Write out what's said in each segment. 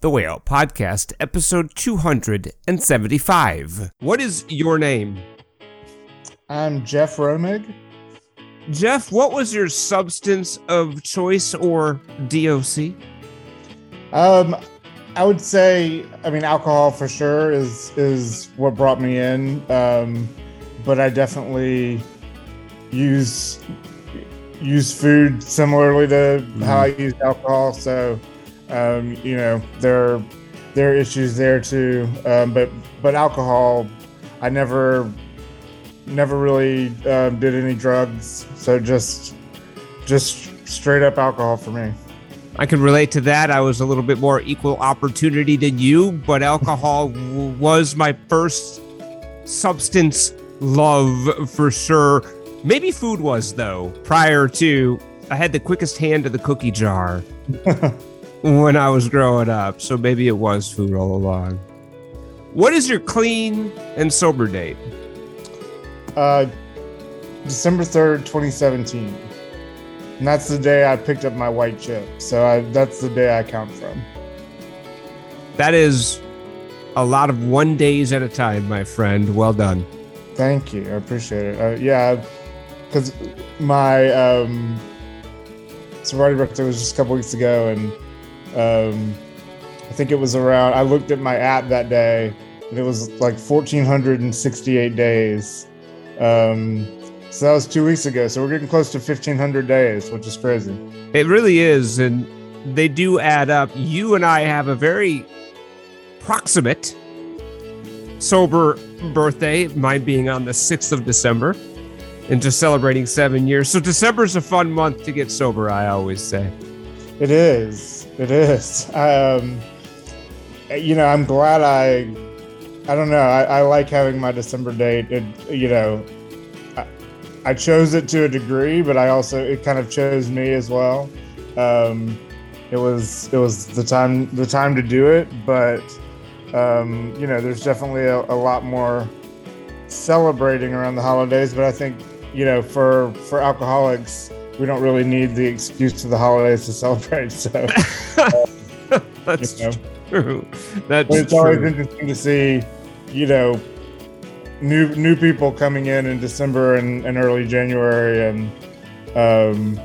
The Way Out Podcast, episode 275. What is your name? I'm Jeff Romig. Jeff, what was your substance of choice or DOC? Um, I would say, I mean, alcohol for sure is is what brought me in. Um, but I definitely use use food similarly to how I use alcohol. So, um, you know, there there are issues there too. Um, but but alcohol, I never never really um, did any drugs. So just just straight up alcohol for me. I can relate to that. I was a little bit more equal opportunity than you, but alcohol was my first substance love for sure. Maybe food was though. Prior to, I had the quickest hand to the cookie jar when I was growing up, so maybe it was food all along. What is your clean and sober date? Uh, December 3rd, 2017. And that's the day I picked up my white chip. So I, that's the day I count from. That is a lot of one days at a time, my friend. Well done. Thank you. I appreciate it. Uh, yeah, because my um, sobriety birthday was just a couple weeks ago, and um, I think it was around. I looked at my app that day, and it was like 1,468 days. Um, so that was two weeks ago. So we're getting close to 1,500 days, which is crazy. It really is, and they do add up. You and I have a very proximate sober birthday, mine being on the 6th of December, and just celebrating seven years. So December's a fun month to get sober, I always say. It is. It is. Um, you know, I'm glad I. I don't know. I, I like having my December date. It, you know, I, I chose it to a degree, but I also it kind of chose me as well. Um, it was it was the time the time to do it, but um, you know, there's definitely a, a lot more celebrating around the holidays. But I think you know, for for alcoholics, we don't really need the excuse to the holidays to celebrate. So That's you know. true. That's But it's always interesting to see, you know, new new people coming in in December and, and early January, and um,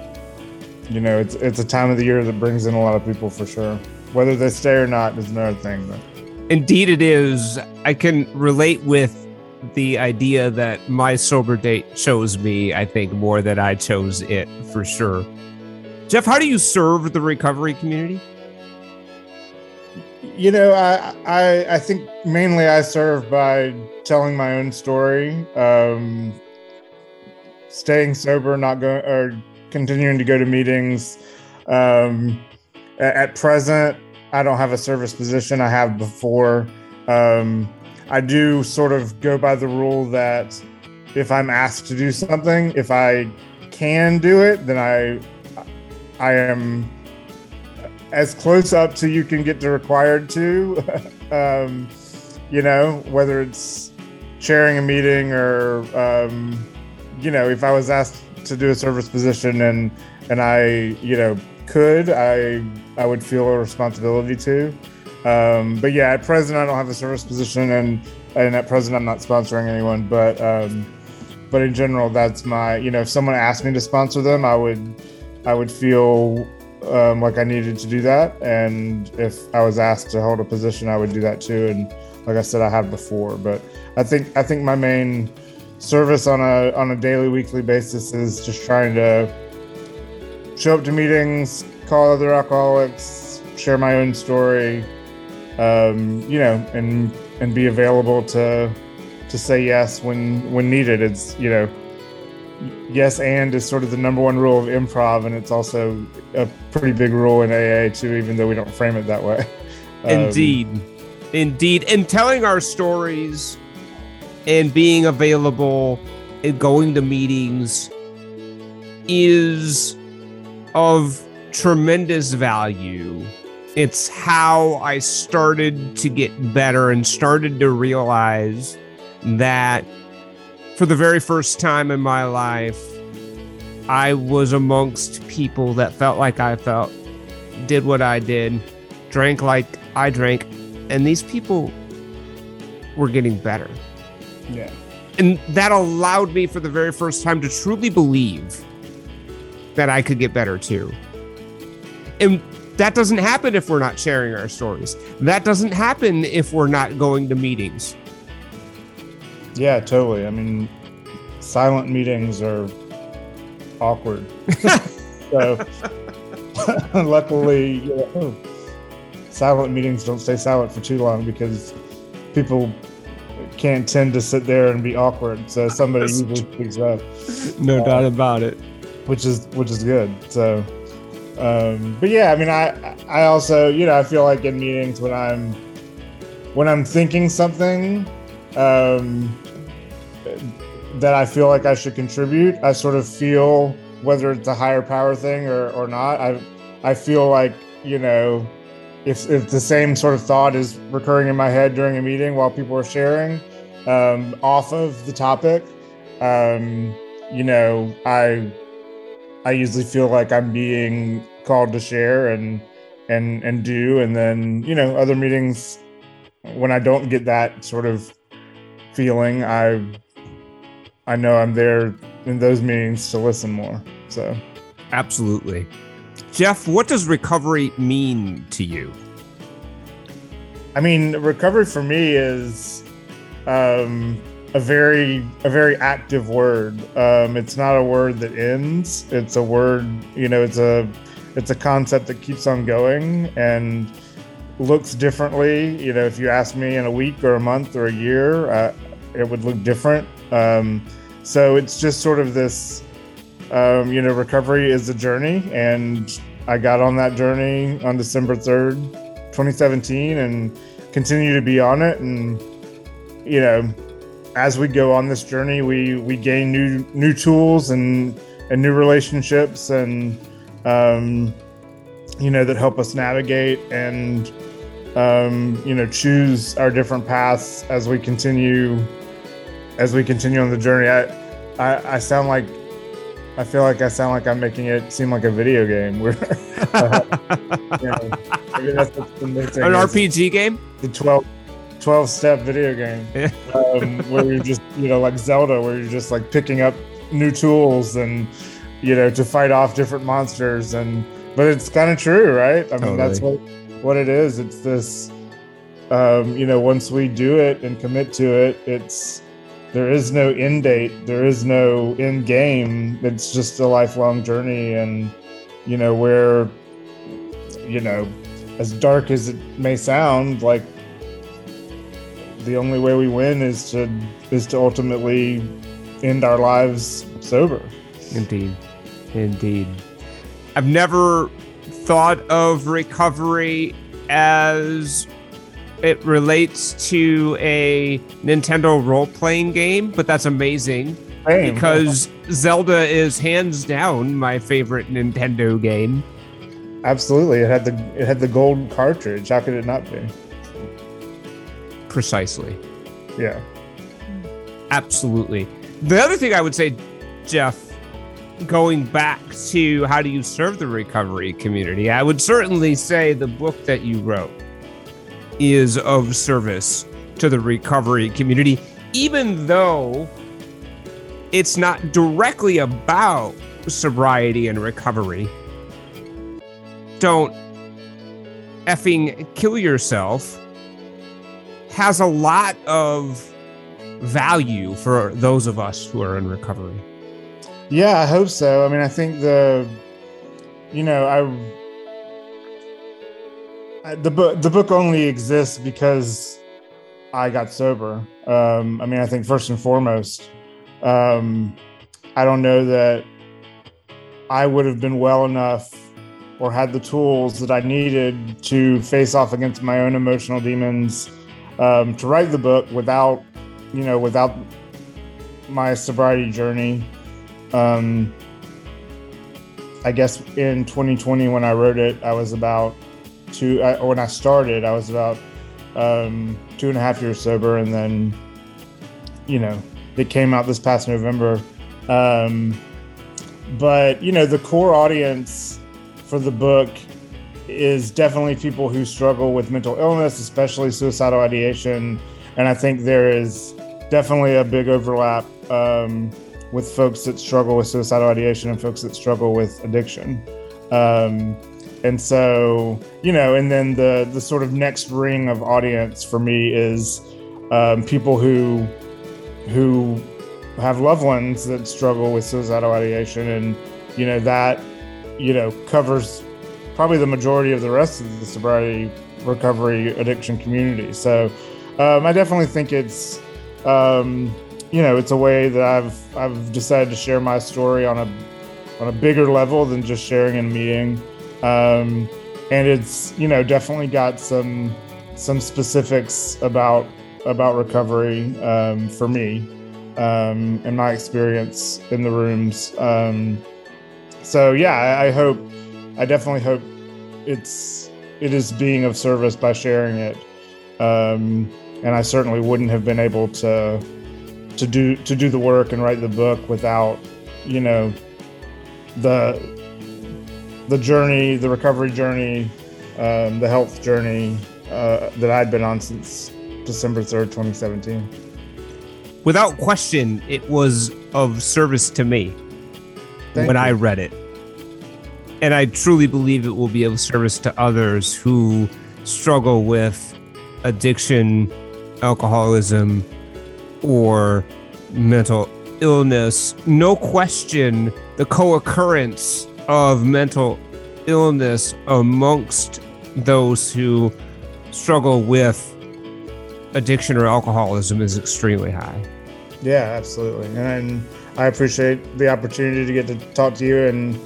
you know, it's it's a time of the year that brings in a lot of people for sure. Whether they stay or not is another thing. But Indeed, it is. I can relate with the idea that my sober date chose me, I think, more than I chose it for sure. Jeff, how do you serve the recovery community? you know, I I I think mainly I serve by telling my own story, um, staying sober, not going or continuing to go to meetings. Um, a- at present, I don't have a service position. I have before. Um, I do sort of go by the rule that if I'm asked to do something, if I can do it, then I I am as close up to you can get to required to. um, you know, whether it's chairing a meeting or um, you know, if I was asked to do a service position and and I, you know, could, I I would feel a responsibility to. Um, but yeah, at present I don't have a service position and and at present I'm not sponsoring anyone, but um, but in general that's my you know, if someone asked me to sponsor them, I would I would feel um, like I needed to do that. And if I was asked to hold a position, I would do that too. And like I said, I have before. But I think I think my main service on a on a daily, weekly basis is just trying to show up to meetings, call other alcoholics, share my own story, um, you know, and and be available to to say yes when when needed. It's you know yes and is sort of the number one rule of improv and it's also a pretty big rule in aa too even though we don't frame it that way Um, Indeed. Indeed. And telling our stories and being available and going to meetings is of tremendous value. It's how I started to get better and started to realize that for the very first time in my life, I was amongst people that felt like I felt, did what I did, drank like I drank, and these people were getting better. Yeah. And that allowed me for the very first time to truly believe that I could get better too. And that doesn't happen if we're not sharing our stories. That doesn't happen if we're not going to meetings. Yeah, totally. I mean, silent meetings are awkward. so, luckily, you know, silent meetings don't stay silent for too long because people can't tend to sit there and be awkward. So somebody usually speaks up. No uh, doubt about it. Which is which is good. So, um, but yeah, I mean, I I also you know I feel like in meetings when I'm when I'm thinking something. Um, that I feel like I should contribute. I sort of feel whether it's a higher power thing or, or not. I I feel like, you know, if, if the same sort of thought is recurring in my head during a meeting while people are sharing um, off of the topic, um, you know, I I usually feel like I'm being called to share and and and do and then you know other meetings when I don't get that sort of feeling I I know I'm there in those meetings to listen more. So, absolutely. Jeff, what does recovery mean to you? I mean, recovery for me is um, a very a very active word. Um, it's not a word that ends. It's a word, you know, it's a it's a concept that keeps on going and looks differently. You know, if you ask me in a week or a month or a year, uh, it would look different. Um, so it's just sort of this, um, you know, recovery is a journey. And I got on that journey on December 3rd, 2017, and continue to be on it. And, you know, as we go on this journey, we, we gain new, new tools and, and new relationships and, um, you know, that help us navigate and, um, you know, choose our different paths as we continue as we continue on the journey. I, I, I sound like I feel like I sound like I'm making it seem like a video game. Where uh, you know, an RPG game, the 12, 12 step video game, yeah. um, where you're just you know like Zelda, where you're just like picking up new tools and you know to fight off different monsters and but it's kind of true, right? I mean totally. that's what what it is. It's this um, you know once we do it and commit to it, it's there is no end date there is no end game it's just a lifelong journey and you know where you know as dark as it may sound like the only way we win is to is to ultimately end our lives sober indeed indeed i've never thought of recovery as it relates to a Nintendo role playing game, but that's amazing Same. because Zelda is hands down my favorite Nintendo game. Absolutely, it had the it had the gold cartridge. How could it not be? Precisely. Yeah. Absolutely. The other thing I would say, Jeff, going back to how do you serve the recovery community, I would certainly say the book that you wrote is of service to the recovery community, even though it's not directly about sobriety and recovery. Don't effing kill yourself has a lot of value for those of us who are in recovery. Yeah, I hope so. I mean, I think the, you know, I the book the book only exists because I got sober. Um, I mean, I think first and foremost, um, I don't know that I would have been well enough or had the tools that I needed to face off against my own emotional demons um, to write the book without, you know, without my sobriety journey. Um, I guess in 2020 when I wrote it, I was about two. I, when I started, I was about um, two and a half years sober, and then, you know, it came out this past November. Um, but you know, the core audience for the book is definitely people who struggle with mental illness, especially suicidal ideation. And I think there is definitely a big overlap um, with folks that struggle with suicidal ideation and folks that struggle with addiction. Um, and so, you know, and then the the sort of next ring of audience for me is um, people who who have loved ones that struggle with suicidal ideation, and you know that you know covers probably the majority of the rest of the sobriety recovery addiction community. So um, I definitely think it's um, you know it's a way that I've I've decided to share my story on a on a bigger level than just sharing in a meeting. Um, and it's you know definitely got some some specifics about about recovery um, for me um, and my experience in the rooms. Um, so yeah, I, I hope I definitely hope it's it is being of service by sharing it. Um, and I certainly wouldn't have been able to to do to do the work and write the book without you know the the journey, the recovery journey, um, the health journey uh, that I'd been on since December 3rd, 2017. Without question, it was of service to me Thank when you. I read it. And I truly believe it will be of service to others who struggle with addiction, alcoholism, or mental illness. No question, the co occurrence of mental illness amongst those who struggle with addiction or alcoholism is extremely high. Yeah, absolutely. And I appreciate the opportunity to get to talk to you and,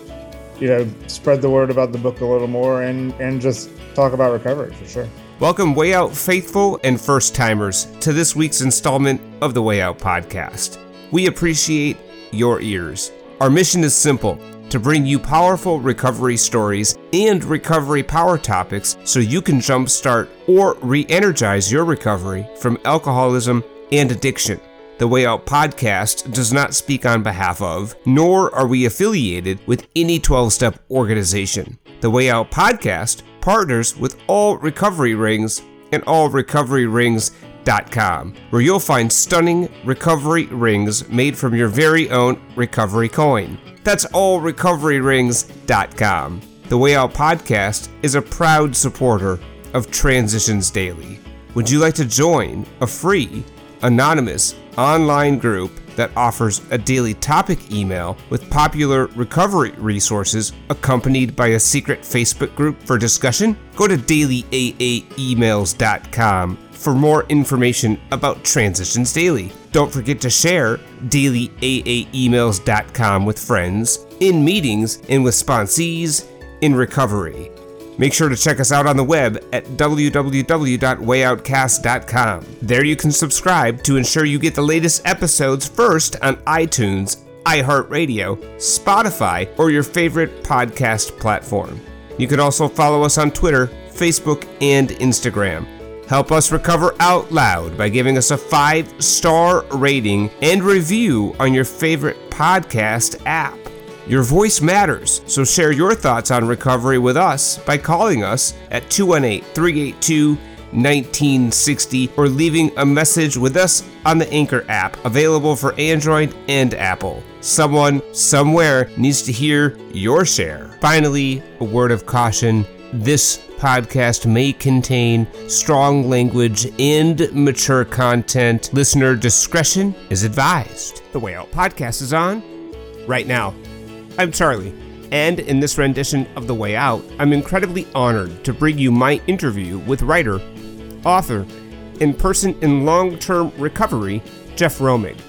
you know, spread the word about the book a little more and, and just talk about recovery for sure. Welcome, Way Out faithful and first timers, to this week's installment of the Way Out podcast. We appreciate your ears. Our mission is simple to bring you powerful recovery stories and recovery power topics so you can jumpstart or re energize your recovery from alcoholism and addiction. The Way Out podcast does not speak on behalf of, nor are we affiliated with any 12 step organization. The Way Out podcast partners with All Recovery Rings and allrecoveryrings.com, where you'll find stunning recovery rings made from your very own recovery coin. That's allrecoveryrings.com. The Way Out podcast is a proud supporter of Transitions Daily. Would you like to join a free, anonymous online group that offers a daily topic email with popular recovery resources accompanied by a secret Facebook group for discussion? Go to dailyaaemails.com for more information about Transitions Daily. Don't forget to share dailyaaemails.com with friends, in meetings, and with sponsees in recovery. Make sure to check us out on the web at www.wayoutcast.com. There you can subscribe to ensure you get the latest episodes first on iTunes, iHeartRadio, Spotify, or your favorite podcast platform. You can also follow us on Twitter, Facebook, and Instagram. Help us recover out loud by giving us a five star rating and review on your favorite podcast app. Your voice matters, so share your thoughts on recovery with us by calling us at 218 382 1960 or leaving a message with us on the Anchor app, available for Android and Apple. Someone, somewhere, needs to hear your share. Finally, a word of caution this podcast may contain strong language and mature content. Listener discretion is advised. The Way Out podcast is on right now. I'm Charlie, and in this rendition of The Way Out, I'm incredibly honored to bring you my interview with writer, author, and person in long term recovery, Jeff Romig.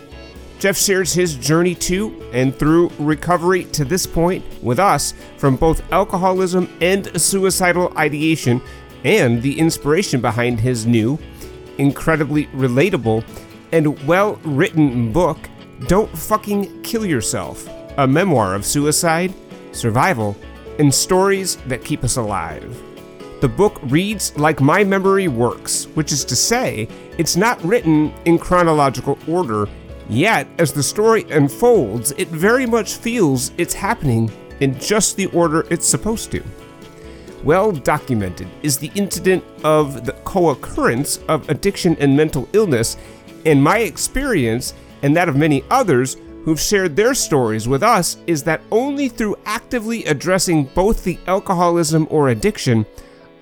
Jeff shares his journey to and through recovery to this point with us from both alcoholism and suicidal ideation, and the inspiration behind his new, incredibly relatable, and well written book, Don't Fucking Kill Yourself a memoir of suicide, survival, and stories that keep us alive. The book reads like my memory works, which is to say, it's not written in chronological order, yet, as the story unfolds, it very much feels it's happening in just the order it's supposed to. well documented is the incident of the co occurrence of addiction and mental illness, and my experience and that of many others who've shared their stories with us is that only through actively addressing both the alcoholism or addiction,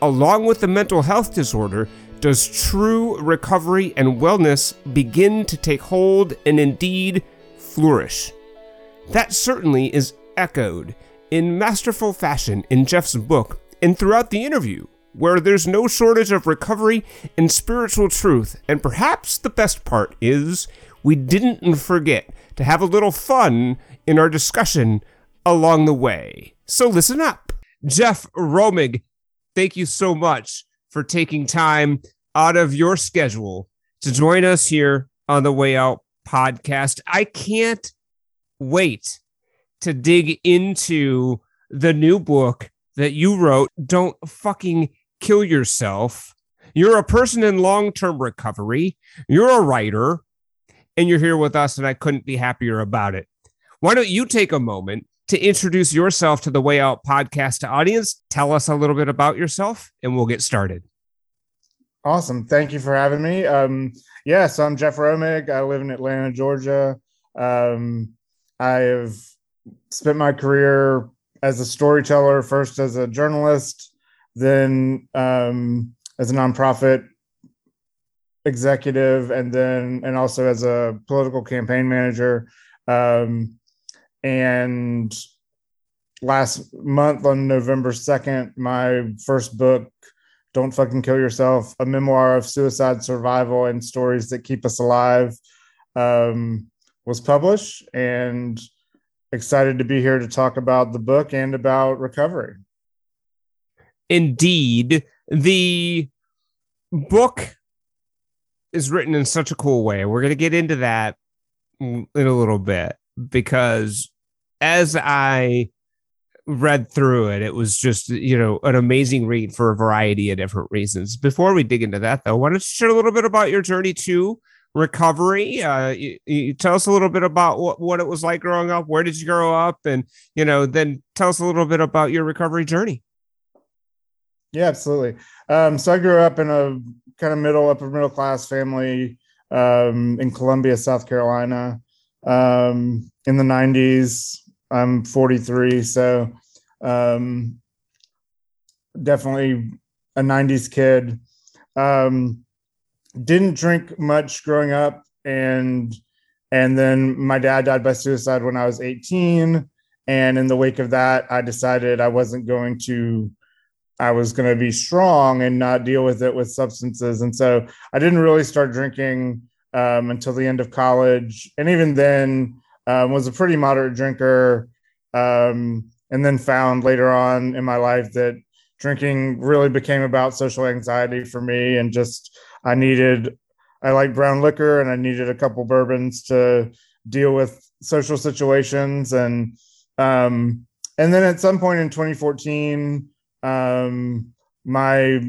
along with the mental health disorder, does true recovery and wellness begin to take hold and indeed flourish. That certainly is echoed in masterful fashion in Jeff's book and throughout the interview, where there's no shortage of recovery and spiritual truth. And perhaps the best part is we didn't forget to have a little fun in our discussion along the way. So listen up. Jeff Romig, thank you so much for taking time out of your schedule to join us here on the Way Out podcast. I can't wait to dig into the new book that you wrote, Don't Fucking Kill Yourself. You're a person in long term recovery, you're a writer, and you're here with us, and I couldn't be happier about it. Why don't you take a moment to introduce yourself to the Way Out podcast audience? Tell us a little bit about yourself, and we'll get started. Awesome. Thank you for having me. Um, yeah, so I'm Jeff Romig. I live in Atlanta, Georgia. Um, I have spent my career as a storyteller, first as a journalist, then um, as a nonprofit executive, and then and also as a political campaign manager. Um, and last month on November 2nd, my first book, Don't Fucking Kill Yourself, a memoir of suicide survival and stories that keep us alive, um, was published. And excited to be here to talk about the book and about recovery. Indeed. The book is written in such a cool way. We're going to get into that in a little bit because as I read through it, it was just, you know, an amazing read for a variety of different reasons. Before we dig into that, though, why don't you share a little bit about your journey to recovery? Uh, you, you tell us a little bit about what, what it was like growing up. Where did you grow up? And, you know, then tell us a little bit about your recovery journey. Yeah, absolutely. Um, so I grew up in a kind of middle, upper middle class family um, in Columbia, South Carolina um, in the 90s. I'm 43, so um, definitely a 90s kid. Um, didn't drink much growing up, and and then my dad died by suicide when I was 18. And in the wake of that, I decided I wasn't going to I was going to be strong and not deal with it with substances. And so I didn't really start drinking um, until the end of college. And even then, um, was a pretty moderate drinker. Um, and then found later on in my life that drinking really became about social anxiety for me. And just, I needed, I like brown liquor and I needed a couple bourbons to deal with social situations. And, um, and then at some point in 2014, um, my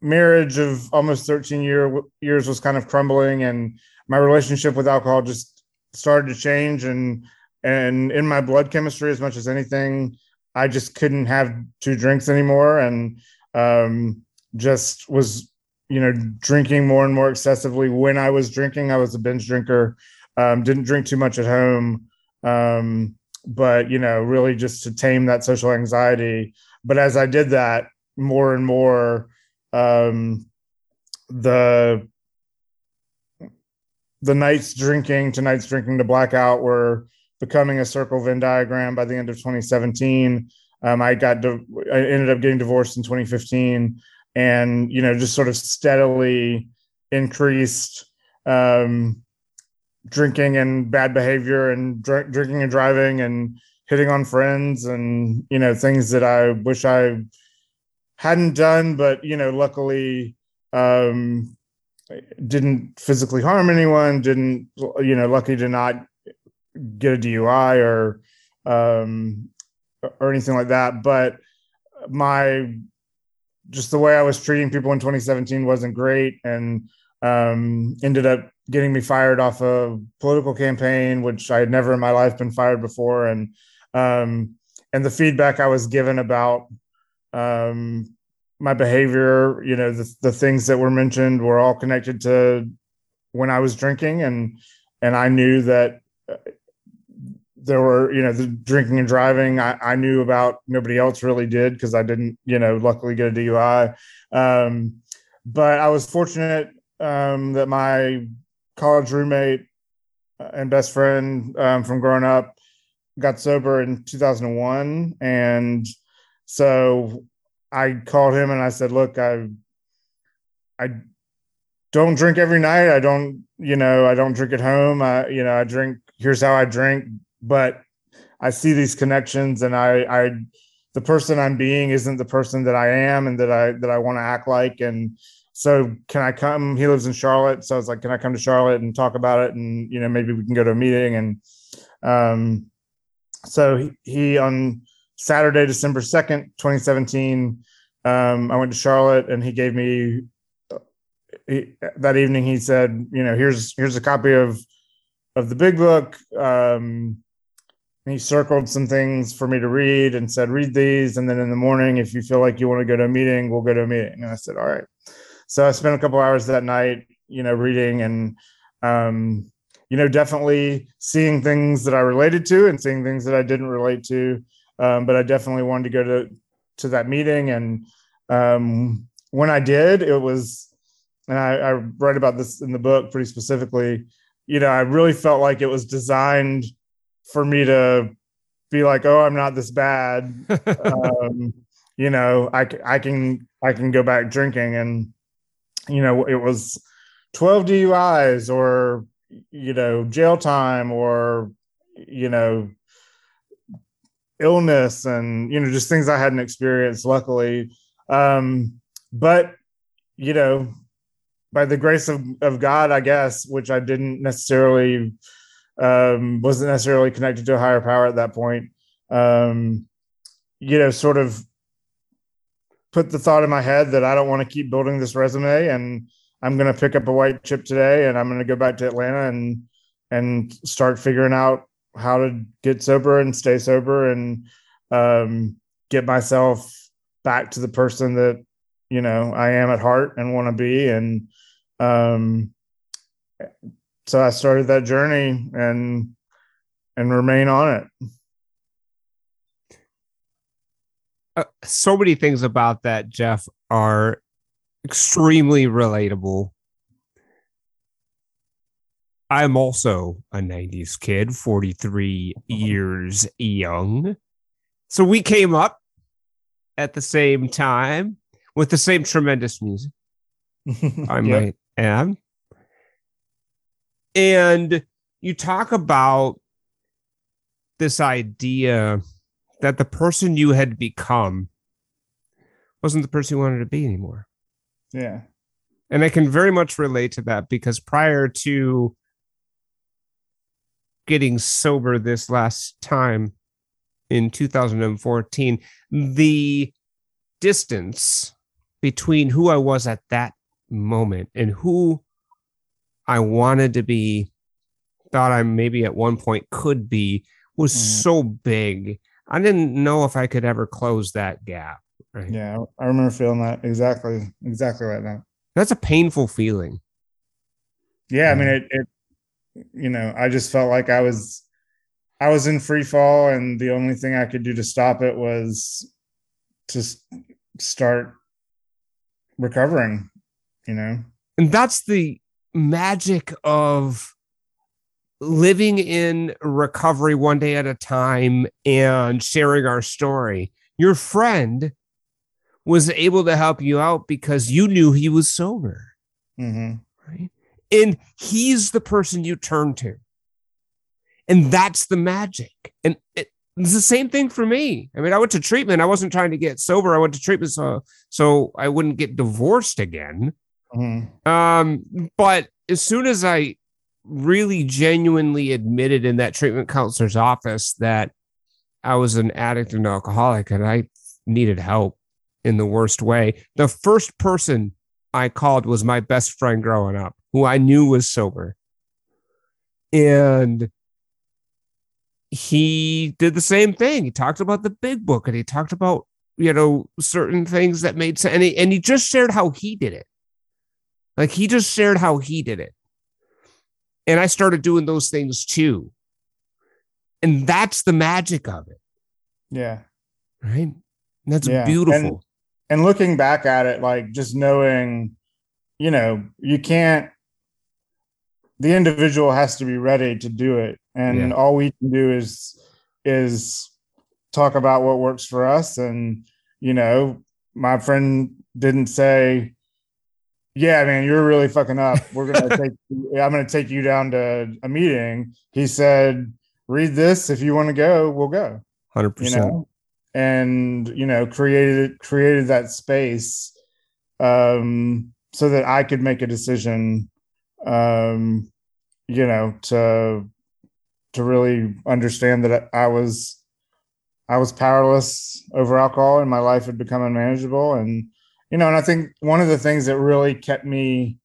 marriage of almost 13 year, years was kind of crumbling, and my relationship with alcohol just started to change. And and in my blood chemistry, as much as anything, I just couldn't have two drinks anymore, and um, just was you know drinking more and more excessively. When I was drinking, I was a binge drinker. Um, didn't drink too much at home. Um, but you know really just to tame that social anxiety but as I did that more and more, um, the the nights drinking to nights drinking to blackout were becoming a circle Venn diagram by the end of 2017. Um, I got I ended up getting divorced in 2015, and you know just sort of steadily increased um, drinking and bad behavior and dr- drinking and driving and hitting on friends and you know things that I wish I hadn't done, but you know, luckily um, didn't physically harm anyone. Didn't you know? Lucky to not get a DUI or um, or anything like that. But my just the way I was treating people in 2017 wasn't great, and um, ended up getting me fired off a political campaign, which I had never in my life been fired before, and um, and the feedback I was given about um, my behavior, you know, the, the things that were mentioned were all connected to when I was drinking and and I knew that uh, there were, you know, the drinking and driving I, I knew about nobody else really did because I didn't, you know, luckily get a DUI. Um, but I was fortunate um, that my college roommate uh, and best friend um, from growing up got sober in 2001 and so i called him and i said look i i don't drink every night. I don't you know i don't drink at home. I you know i drink here's how i drink. But i see these connections and i i the person i'm being isn't the person that i am and that i that i want to act like. And so can i come? He lives in charlotte. So i was like can i come to charlotte and talk about it and you know maybe we can go to a meeting? And um so he, he on Saturday, December 2nd, 2017, um, I went to Charlotte and he gave me he, that evening. He said, you know, here's, here's a copy of, of the big book. Um, he circled some things for me to read and said, read these. And then in the morning, if you feel like you want to go to a meeting, we'll go to a meeting. And I said, all right. So I spent a couple hours that night, you know, reading and, um, you know, definitely seeing things that I related to and seeing things that I didn't relate to. Um, but I definitely wanted to go to to that meeting, and um, when I did, it was, and I, I write about this in the book pretty specifically. You know, I really felt like it was designed for me to be like, oh, I'm not this bad. um, you know, I, I can I can go back drinking, and you know, it was 12 DUIs or you know jail time or you know illness and you know just things i hadn't experienced luckily. Um but you know by the grace of, of god i guess which i didn't necessarily um wasn't necessarily connected to a higher power at that point um you know sort of put the thought in my head that i don't want to keep building this resume and I'm going to pick up a white chip today and I'm going to go back to Atlanta and and start figuring out how to get sober and stay sober and um, get myself back to the person that you know I am at heart and want to be and um, so I started that journey and and remain on it. Uh, so many things about that, Jeff, are extremely relatable. I'm also a 90s kid, 43 uh-huh. years young. So we came up at the same time with the same tremendous music. I might add. And you talk about this idea that the person you had become wasn't the person you wanted to be anymore. Yeah. And I can very much relate to that because prior to getting sober this last time in 2014, the distance between who I was at that moment and who I wanted to be, thought I maybe at one point could be, was mm. so big. I didn't know if I could ever close that gap. Right. Yeah, I remember feeling that exactly, exactly right now. That's a painful feeling. Yeah, I mean it, it. You know, I just felt like I was, I was in free fall, and the only thing I could do to stop it was to start recovering. You know, and that's the magic of living in recovery one day at a time and sharing our story. Your friend was able to help you out because you knew he was sober. Mm-hmm. Right. And he's the person you turn to. And that's the magic. And it, it's the same thing for me. I mean, I went to treatment. I wasn't trying to get sober. I went to treatment so so I wouldn't get divorced again. Mm-hmm. Um, but as soon as I really genuinely admitted in that treatment counselor's office that I was an addict and alcoholic and I needed help, in the worst way. The first person I called was my best friend growing up, who I knew was sober. And he did the same thing. He talked about the big book and he talked about you know, certain things that made sense. And he, and he just shared how he did it. Like he just shared how he did it. And I started doing those things too. And that's the magic of it. Yeah. Right. And that's yeah. beautiful. And, and looking back at it, like just knowing, you know, you can't, the individual has to be ready to do it. And yeah. all we can do is, is talk about what works for us. And, you know, my friend didn't say, yeah, man, you're really fucking up. We're gonna take. I'm gonna take you down to a meeting. He said, "Read this. If you want to go, we'll go." Hundred percent. And you know, created created that space, um, so that I could make a decision, um, you know, to to really understand that I was I was powerless over alcohol and my life had become unmanageable. And you know, and I think one of the things that really kept me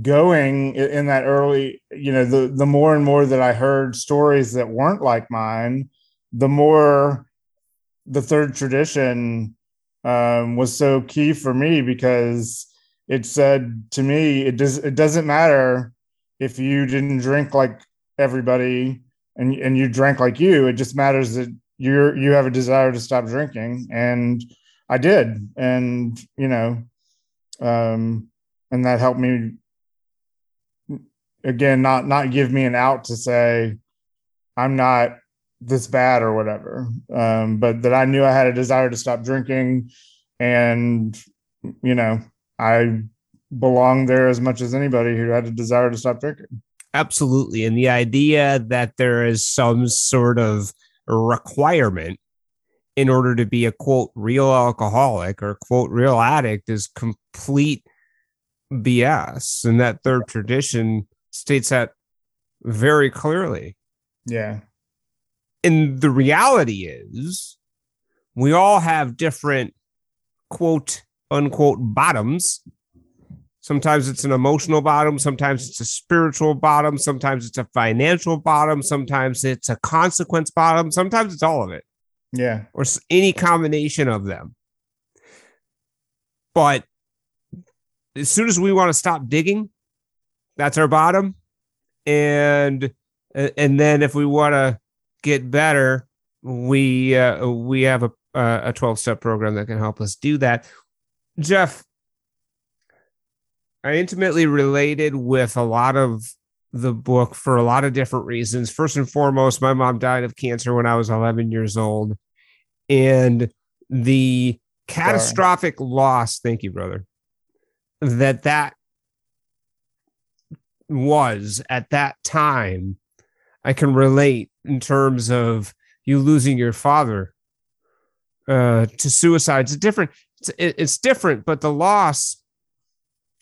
going in that early, you know, the the more and more that I heard stories that weren't like mine, the more the third tradition um, was so key for me because it said to me, it does it doesn't matter if you didn't drink like everybody and and you drank like you. It just matters that you're you have a desire to stop drinking and I did, and you know, um, and that helped me again not not give me an out to say I'm not this bad or whatever, um, but that I knew I had a desire to stop drinking, and you know, I belonged there as much as anybody who had a desire to stop drinking. Absolutely, and the idea that there is some sort of requirement in order to be a quote real alcoholic or quote real addict is complete BS. And that third tradition states that very clearly. Yeah. And the reality is, we all have different quote unquote bottoms. Sometimes it's an emotional bottom, sometimes it's a spiritual bottom, sometimes it's a financial bottom, sometimes it's a consequence bottom, sometimes it's all of it. Yeah. Or any combination of them. But as soon as we want to stop digging, that's our bottom. And and then if we want to get better, we uh, we have a a 12 step program that can help us do that. Jeff, I intimately related with a lot of the book for a lot of different reasons. First and foremost, my mom died of cancer when I was 11 years old and the catastrophic Sorry. loss thank you brother that that was at that time i can relate in terms of you losing your father uh, to suicide it's different it's, it's different but the loss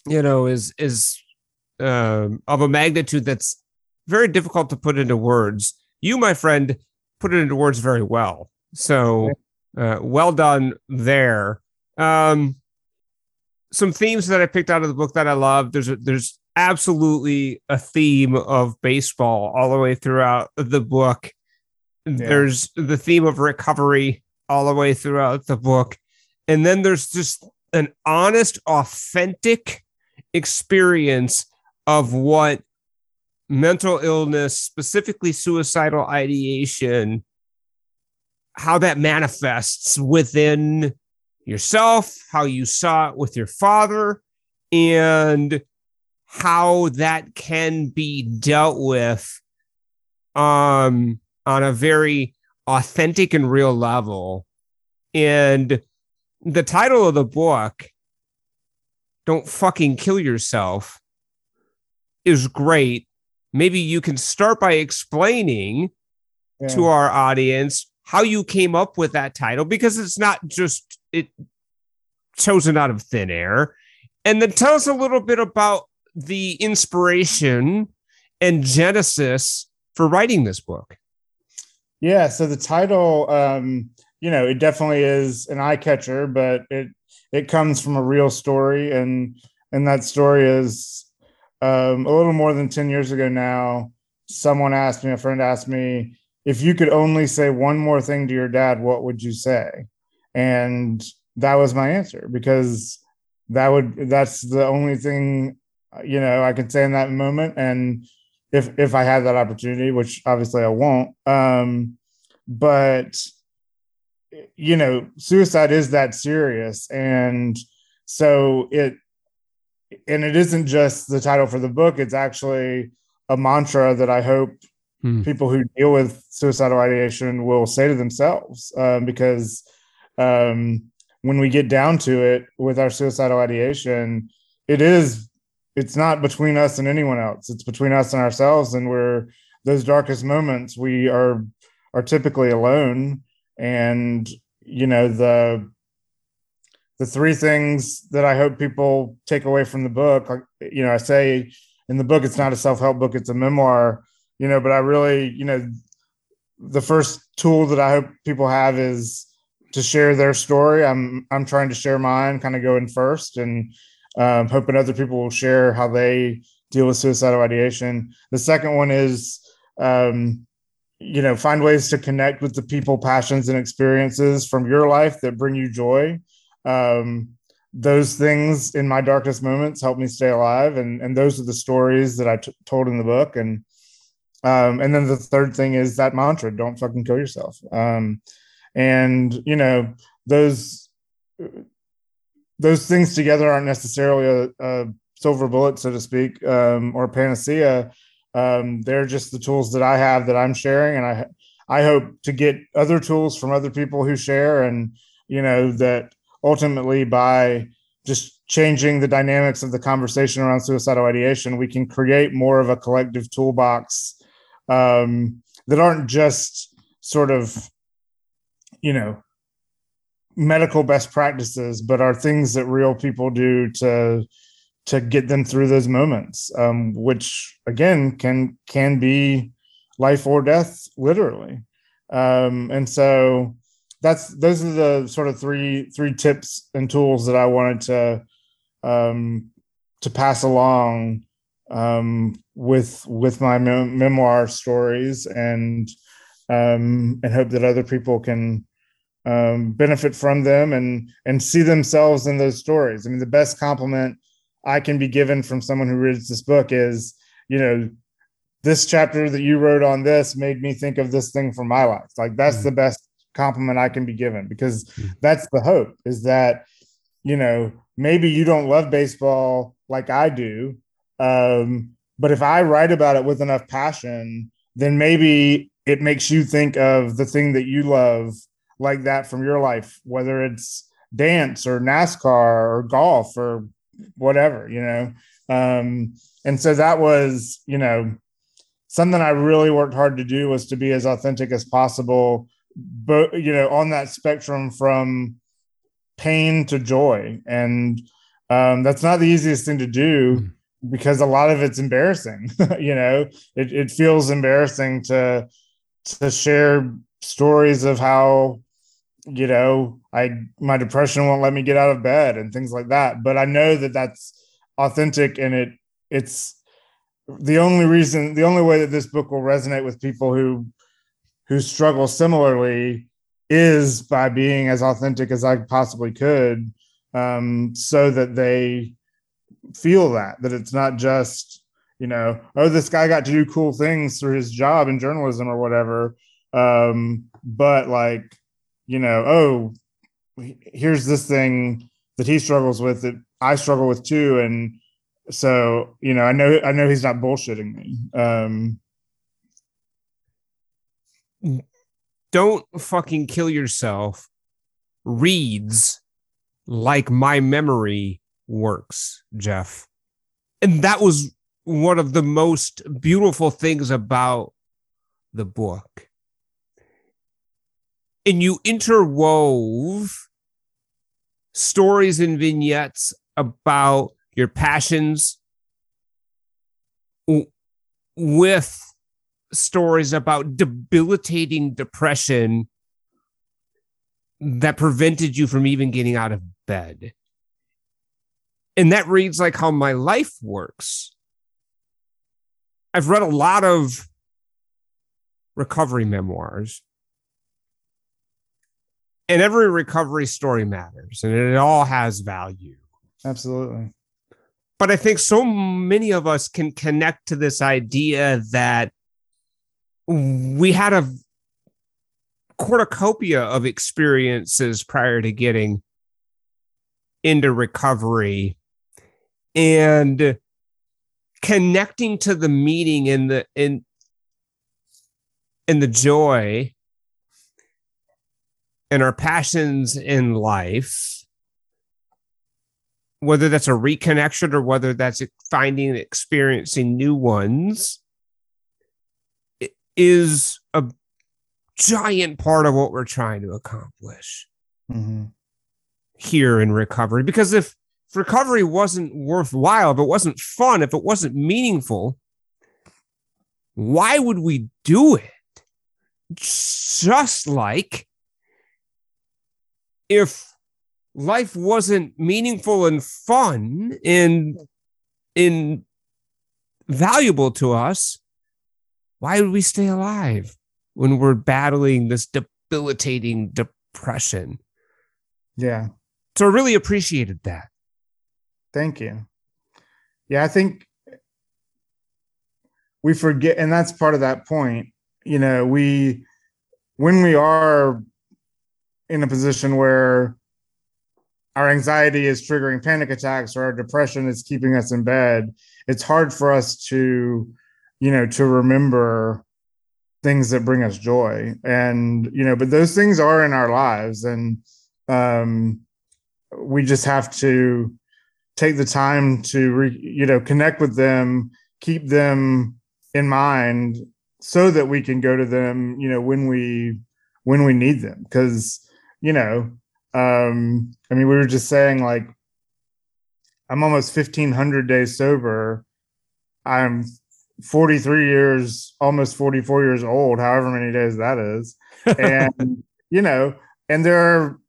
you know is is uh, of a magnitude that's very difficult to put into words you my friend put it into words very well so uh, well done there. Um, some themes that I picked out of the book that I love. There's a, there's absolutely a theme of baseball all the way throughout the book. Yeah. There's the theme of recovery all the way throughout the book. And then there's just an honest, authentic experience of what mental illness, specifically suicidal ideation, how that manifests within yourself, how you saw it with your father, and how that can be dealt with um, on a very authentic and real level. And the title of the book, Don't Fucking Kill Yourself, is great. Maybe you can start by explaining yeah. to our audience how you came up with that title because it's not just it chosen out of thin air. And then tell us a little bit about the inspiration and genesis for writing this book. Yeah, so the title, um, you know, it definitely is an eye catcher, but it it comes from a real story, and and that story is um, a little more than ten years ago now. Someone asked me, a friend asked me, if you could only say one more thing to your dad, what would you say? and that was my answer because that would that's the only thing you know I can say in that moment and if if I had that opportunity which obviously I won't um but you know suicide is that serious and so it and it isn't just the title for the book it's actually a mantra that I hope hmm. people who deal with suicidal ideation will say to themselves um, because um, when we get down to it with our suicidal ideation, it is it's not between us and anyone else. It's between us and ourselves, and we're those darkest moments we are are typically alone. And you know the the three things that I hope people take away from the book. You know, I say in the book it's not a self help book; it's a memoir. You know, but I really, you know, the first tool that I hope people have is to share their story. I'm I'm trying to share mine, kind of going first, and um, hoping other people will share how they deal with suicidal ideation. The second one is, um, you know, find ways to connect with the people, passions, and experiences from your life that bring you joy. Um, those things in my darkest moments help me stay alive, and and those are the stories that I t- told in the book. And um, and then the third thing is that mantra: don't fucking kill yourself. Um, and you know those those things together aren't necessarily a, a silver bullet so to speak um, or panacea. Um, they're just the tools that i have that i'm sharing and i i hope to get other tools from other people who share and you know that ultimately by just changing the dynamics of the conversation around suicidal ideation we can create more of a collective toolbox um, that aren't just sort of you know medical best practices but are things that real people do to to get them through those moments um, which again can can be life or death literally. Um, and so that's those are the sort of three three tips and tools that i wanted to um, to pass along um, with with my memoir stories and um, and hope that other people can um, benefit from them and and see themselves in those stories. I mean, the best compliment I can be given from someone who reads this book is, you know, this chapter that you wrote on this made me think of this thing for my life. Like that's mm-hmm. the best compliment I can be given because mm-hmm. that's the hope is that, you know, maybe you don't love baseball like I do. Um, but if I write about it with enough passion, then maybe it makes you think of the thing that you love like that from your life, whether it's dance or NASCAR or golf or whatever, you know. Um, and so that was, you know, something I really worked hard to do was to be as authentic as possible, but you know, on that spectrum from pain to joy. And um, that's not the easiest thing to do mm. because a lot of it's embarrassing. you know, it, it feels embarrassing to to share stories of how you know i my depression won't let me get out of bed and things like that. But i know that that's authentic and it it's the only reason the only way that this book will resonate with people who who struggle similarly is by being as authentic as i possibly could um, so that they feel that that it's not just you know oh this guy got to do cool things through his job in journalism or whatever. Um, but like you know, oh, here's this thing that he struggles with that I struggle with too. And so, you know, I know I know he's not bullshitting me. Um don't fucking kill yourself reads like my memory works, Jeff. And that was one of the most beautiful things about the book and you interwove stories and vignettes about your passions with stories about debilitating depression that prevented you from even getting out of bed. And that reads like how my life works. I've read a lot of recovery memoirs and every recovery story matters and it all has value. Absolutely. But I think so many of us can connect to this idea that we had a cornucopia of experiences prior to getting into recovery and connecting to the meaning and the in in the joy and our passions in life whether that's a reconnection or whether that's finding and experiencing new ones is a giant part of what we're trying to accomplish mm-hmm. here in recovery. Because if recovery wasn't worthwhile, if it wasn't fun, if it wasn't meaningful, why would we do it? Just like if life wasn't meaningful and fun and in valuable to us, why would we stay alive when we're battling this debilitating depression? Yeah. So I really appreciated that. Thank you. Yeah, I think we forget, and that's part of that point. You know, we, when we are in a position where our anxiety is triggering panic attacks or our depression is keeping us in bed, it's hard for us to you know, to remember things that bring us joy. And, you know, but those things are in our lives. And um, we just have to take the time to, re, you know, connect with them, keep them in mind so that we can go to them, you know, when we, when we need them. Cause, you know, um, I mean, we were just saying like, I'm almost 1500 days sober. I'm 43 years, almost 44 years old, however many days that is. And, you know, and there are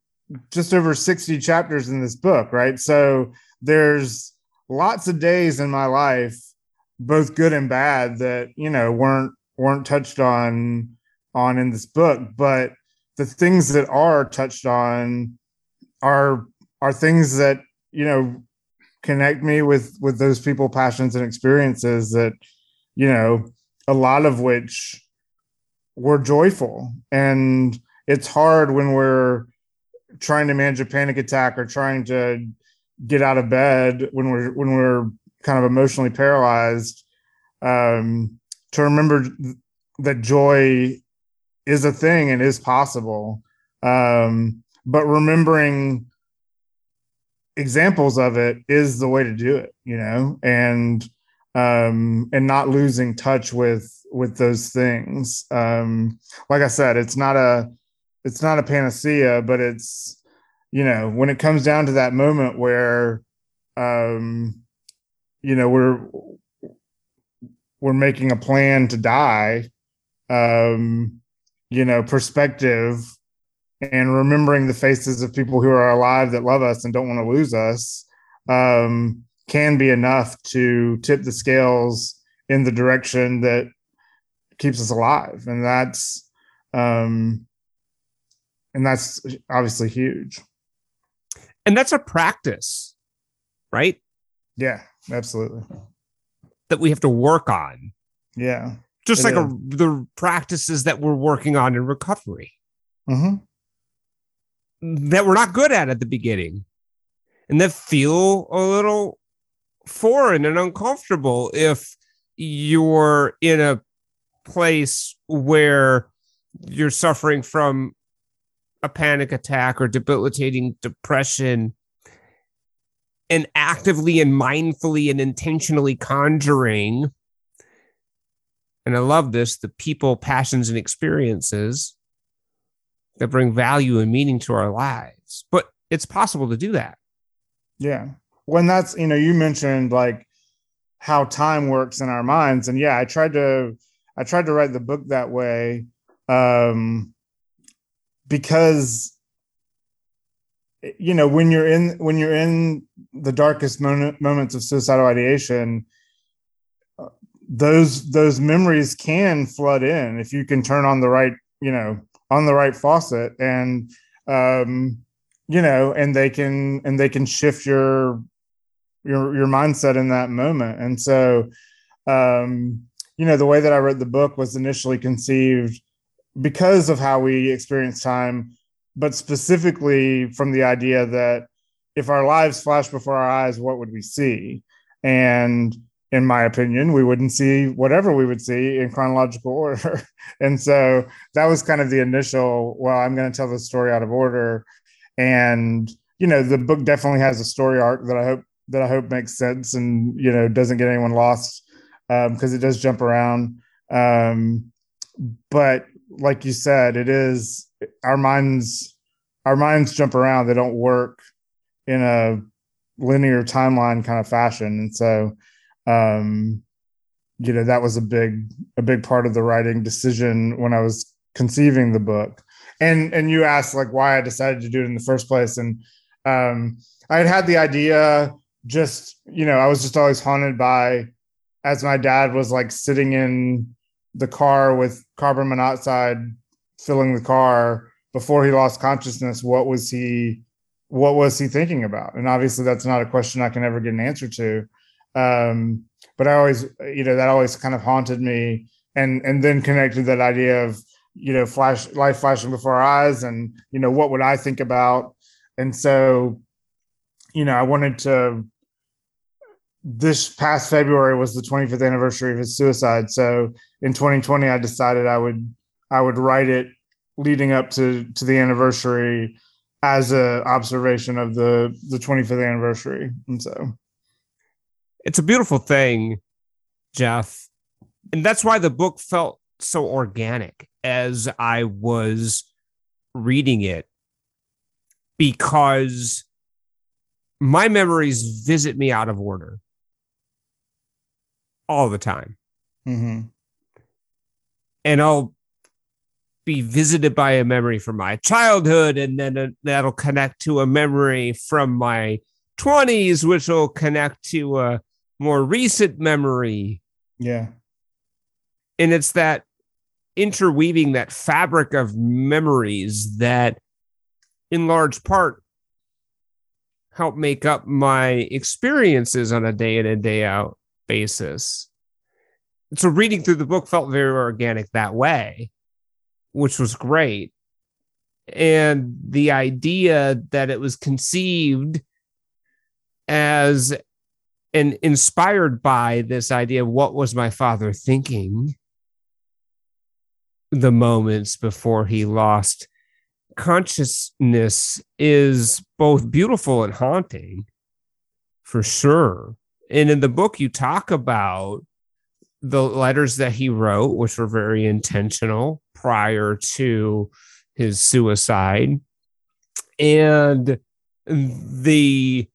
just over 60 chapters in this book, right? So there's lots of days in my life, both good and bad, that, you know, weren't weren't touched on on in this book, but the things that are touched on are are things that, you know, connect me with with those people passions and experiences that you know, a lot of which were joyful. And it's hard when we're trying to manage a panic attack or trying to get out of bed when we're when we're kind of emotionally paralyzed um, to remember that joy is a thing and is possible um, but remembering examples of it is the way to do it you know and um, and not losing touch with with those things. Um, like I said, it's not a it's not a panacea, but it's you know when it comes down to that moment where um, you know we're we're making a plan to die um, you know perspective and remembering the faces of people who are alive that love us and don't want to lose us um, can be enough to tip the scales in the direction that keeps us alive. And that's um and that's obviously huge. And that's a practice right? Yeah absolutely. That we have to work on. Yeah just like a, the practices that we're working on in recovery mm-hmm. that we're not good at at the beginning and that feel a little foreign and uncomfortable if you're in a place where you're suffering from a panic attack or debilitating depression and actively and mindfully and intentionally conjuring and I love this the people, passions, and experiences that bring value and meaning to our lives. But it's possible to do that. Yeah when that's you know you mentioned like how time works in our minds and yeah i tried to i tried to write the book that way um because you know when you're in when you're in the darkest moment, moments of suicidal ideation those those memories can flood in if you can turn on the right you know on the right faucet and um, you know, and they can and they can shift your your your mindset in that moment. And so, um, you know, the way that I wrote the book was initially conceived because of how we experience time, but specifically from the idea that if our lives flash before our eyes, what would we see? And in my opinion, we wouldn't see whatever we would see in chronological order. and so that was kind of the initial, well, I'm going to tell the story out of order. And, you know, the book definitely has a story arc that I hope that I hope makes sense and, you know, doesn't get anyone lost because um, it does jump around. Um, but like you said, it is our minds, our minds jump around. They don't work in a linear timeline kind of fashion. And so, um, you know, that was a big, a big part of the writing decision when I was conceiving the book. And, and you asked like why I decided to do it in the first place. And, um, I had had the idea just, you know, I was just always haunted by, as my dad was like sitting in the car with carbon monoxide filling the car before he lost consciousness, what was he what was he thinking about? And obviously, that's not a question I can ever get an answer to. Um, but I always, you know, that always kind of haunted me, and and then connected that idea of you know flash life flashing before our eyes, and you know what would I think about? And so, you know, I wanted to. This past February was the 25th anniversary of his suicide. So in 2020, I decided I would I would write it leading up to to the anniversary as a observation of the the 25th anniversary and so it's a beautiful thing jeff. And that's why the book felt so organic as i was reading it. Because my memories visit me out of order all the time. Mm-hmm. and i'll be visited by a memory from my childhood, and then uh, that'll connect to a memory from my 20s, which will connect to a more recent memory. Yeah. And it's that interweaving, that fabric of memories that, in large part, help make up my experiences on a day in and day out basis. So, reading through the book felt very organic that way which was great. And the idea that it was conceived as and inspired by this idea of what was my father thinking the moments before he lost consciousness is both beautiful and haunting for sure. And in the book, you talk about the letters that he wrote, which were very intentional prior to his suicide, and the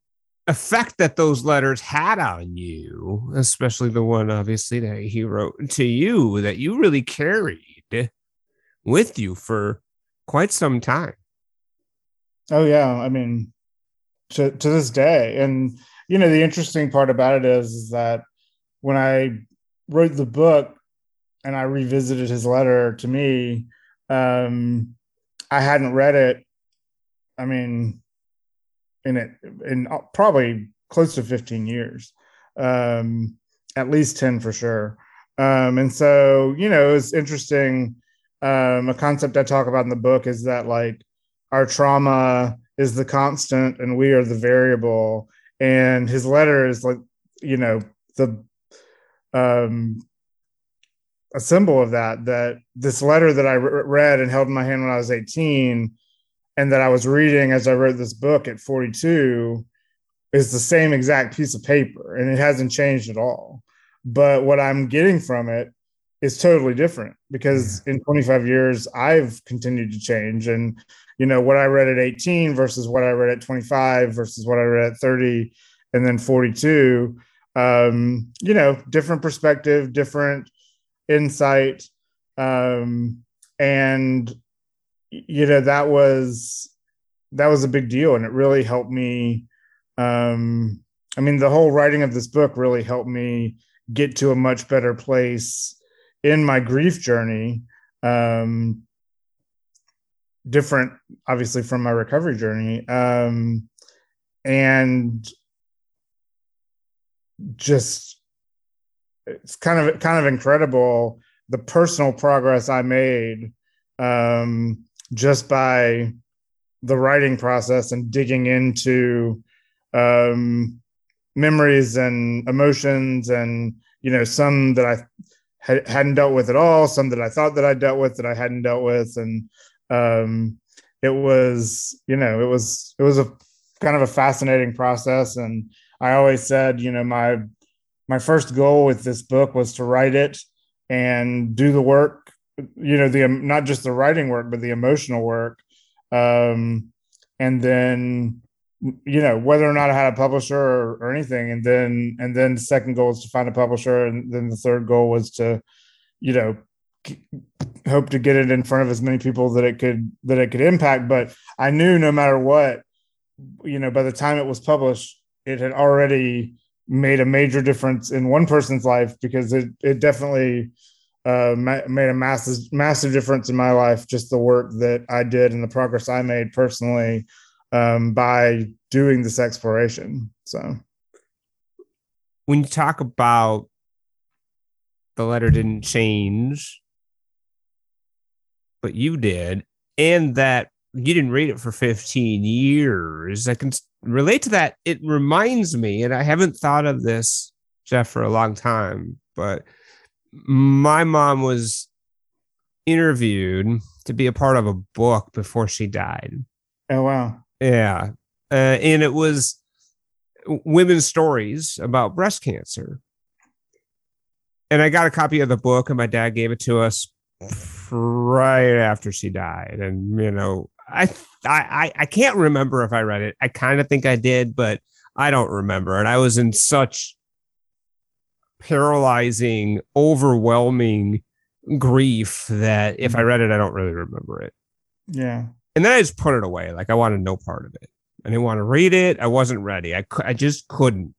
effect that those letters had on you, especially the one obviously that he wrote to you, that you really carried with you for quite some time. Oh yeah, I mean, to to this day, and you know the interesting part about it is, is that when I wrote the book and I revisited his letter to me, um, I hadn't read it. I mean, in it in probably close to 15 years, um, at least 10 for sure. Um, and so, you know, it's interesting. Um, a concept I talk about in the book is that like our trauma is the constant and we are the variable. And his letter is like, you know, the um, a symbol of that. That this letter that I re- read and held in my hand when I was 18, and that I was reading as I wrote this book at 42, is the same exact piece of paper, and it hasn't changed at all. But what I'm getting from it is totally different because in 25 years I've continued to change and you know what I read at 18 versus what I read at 25 versus what I read at 30 and then 42 um, you know, different perspective, different insight. Um, and you know, that was that was a big deal and it really helped me. Um, I mean, the whole writing of this book really helped me get to a much better place in my grief journey. Um, different, obviously, from my recovery journey. Um, and just it's kind of kind of incredible the personal progress I made um, just by the writing process and digging into um, memories and emotions and you know some that I had, hadn't dealt with at all, some that I thought that I dealt with that I hadn't dealt with, and um, it was you know it was it was a kind of a fascinating process. And I always said, you know, my my first goal with this book was to write it and do the work you know the not just the writing work but the emotional work um and then you know whether or not i had a publisher or, or anything and then and then the second goal is to find a publisher and then the third goal was to you know hope to get it in front of as many people that it could that it could impact. But i knew no matter what you know by the time it was published it had already made a major difference in one person's life because it it definitely uh, ma- made a massive massive difference in my life. Just the work that I did and the progress I made personally um, by doing this exploration. So, when you talk about the letter didn't change, but you did, and that you didn't read it for 15 years. I can relate to that. It reminds me, and I haven't thought of this, Jeff, for a long time, but my mom was interviewed to be a part of a book before she died. Oh, wow. Yeah. Uh, and it was women's stories about breast cancer. And I got a copy of the book, and my dad gave it to us right after she died. And, you know, I I I can't remember if I read it. I kind of think I did, but I don't remember. And I was in such paralyzing, overwhelming grief that if I mm-hmm. read it, I don't really remember it. Yeah. And then I just put it away. Like I wanted no part of it. I didn't want to read it. I wasn't ready. I I just couldn't.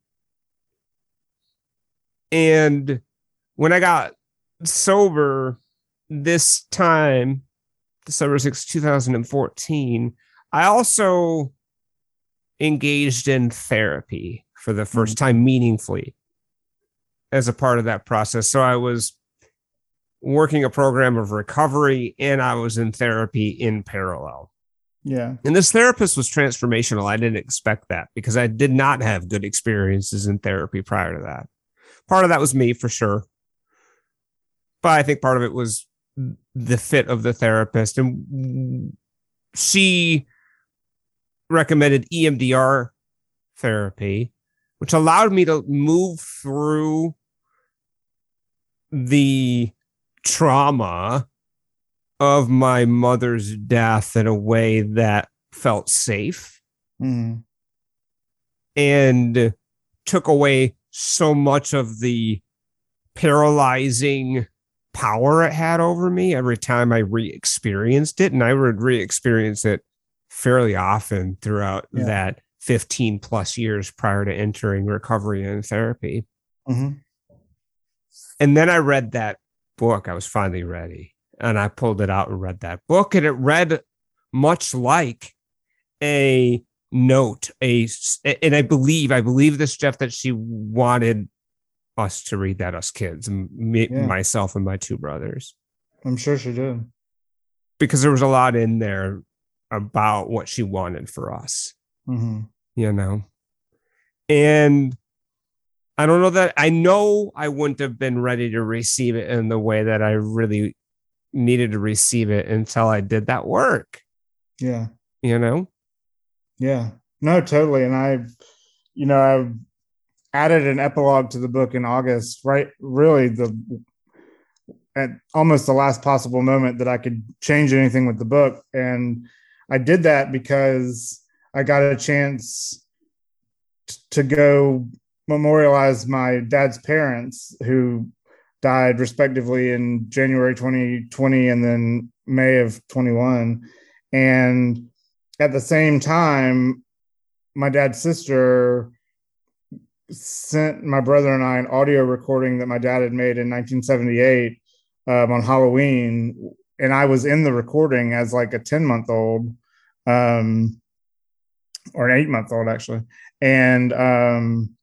And when I got sober this time December 6, 2014, I also engaged in therapy for the 1st mm-hmm. time meaningfully as a part of that process. So I was working a program of recovery and I was in therapy in parallel. Yeah. And this therapist was transformational. I didn't expect that because I did not have good experiences in therapy prior to that. Part of that was me for sure. But I think part of it was the fit of the therapist and she recommended EMDR therapy which allowed me to move through the trauma of my mother's death in a way that felt safe mm. and took away so much of the paralyzing power it had over me every time I re experienced it. And I would re experience it fairly often throughout yeah. that 15 plus years prior to entering recovery and therapy. Mm-hmm. And then I read that book. I was finally ready. And I pulled it out and read that book. And it read much like a note, a and I believe, I believe this, Jeff, that she wanted us to read that, us kids, me, yeah. myself and my two brothers. I'm sure she did. Because there was a lot in there about what she wanted for us, mm-hmm. you know? And I don't know that I know I wouldn't have been ready to receive it in the way that I really needed to receive it until I did that work. Yeah. You know? Yeah. No, totally. And I, you know, I've added an epilogue to the book in August, right? Really, the at almost the last possible moment that I could change anything with the book. And I did that because I got a chance to go memorialize my dad's parents who died respectively in January 2020 and then May of 21. And at the same time, my dad's sister sent my brother and I an audio recording that my dad had made in 1978 um, on Halloween, and I was in the recording as like a 10 month old, um, or an eight month old actually. And, um,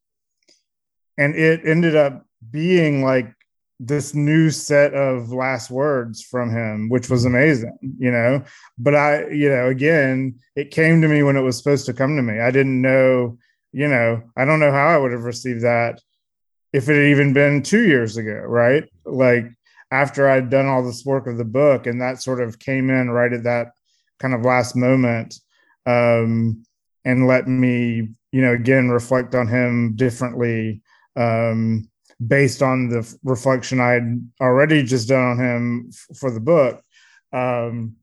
and it ended up being like this new set of last words from him, which was amazing, you know. But I, you know, again, it came to me when it was supposed to come to me. I didn't know, you know, I don't know how I would have received that if it had even been two years ago, right? Like after I'd done all this work of the book, and that sort of came in right at that kind of last moment, um, and let me, you know, again reflect on him differently. Um, based on the reflection I had already just done on him f- for the book. Um,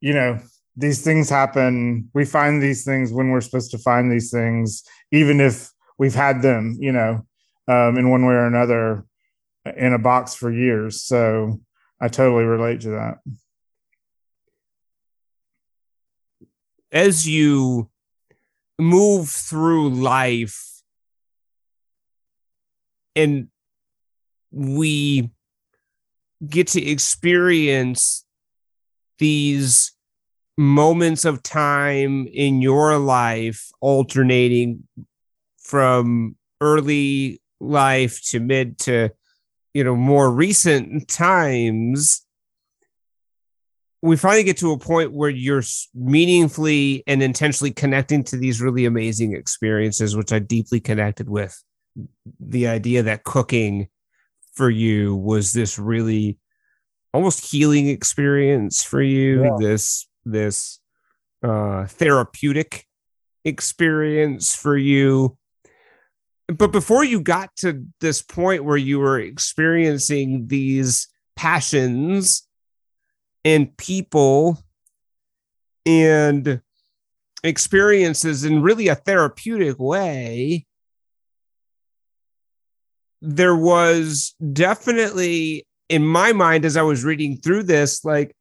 you know, these things happen. We find these things when we're supposed to find these things, even if we've had them, you know, um, in one way or another in a box for years. So I totally relate to that. As you move through life and we get to experience these moments of time in your life alternating from early life to mid to you know more recent times we finally get to a point where you're meaningfully and intentionally connecting to these really amazing experiences which i deeply connected with the idea that cooking for you was this really almost healing experience for you yeah. this this uh therapeutic experience for you but before you got to this point where you were experiencing these passions and people and experiences in really a therapeutic way there was definitely in my mind as I was reading through this, like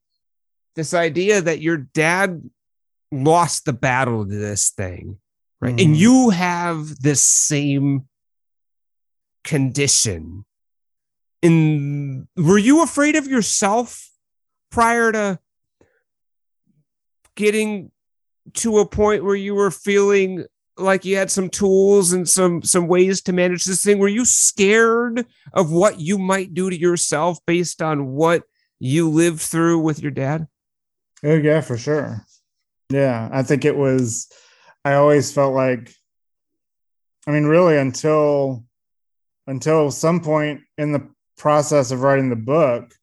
this idea that your dad lost the battle to this thing, right? Mm. And you have this same condition. And were you afraid of yourself prior to getting to a point where you were feeling like you had some tools and some some ways to manage this thing. Were you scared of what you might do to yourself based on what you lived through with your dad? Oh yeah for sure. Yeah i think it was i always felt like i mean really until until some point in the process of writing the book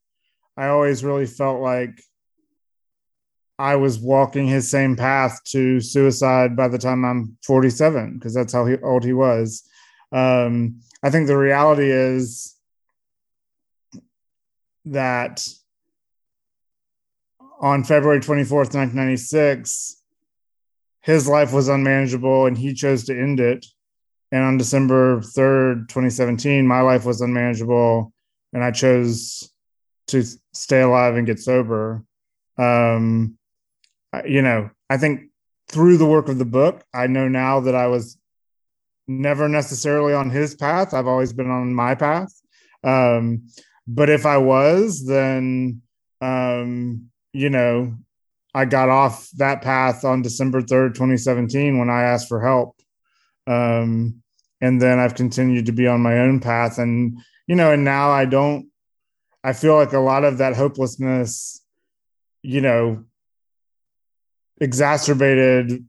i always really felt like I was walking his same path to suicide by the time I'm 47 because that's how he, old he was. Um, I think the reality is that on February 24th, 1996, his life was unmanageable and he chose to end it. And on December 3rd, 2017, my life was unmanageable and I chose to stay alive and get sober. Um, you know, I think through the work of the book, I know now that I was never necessarily on his path. I've always been on my path. Um, but if I was, then, um, you know, I got off that path on December 3rd, 2017, when I asked for help. Um, and then I've continued to be on my own path. And, you know, and now I don't, I feel like a lot of that hopelessness, you know, exacerbated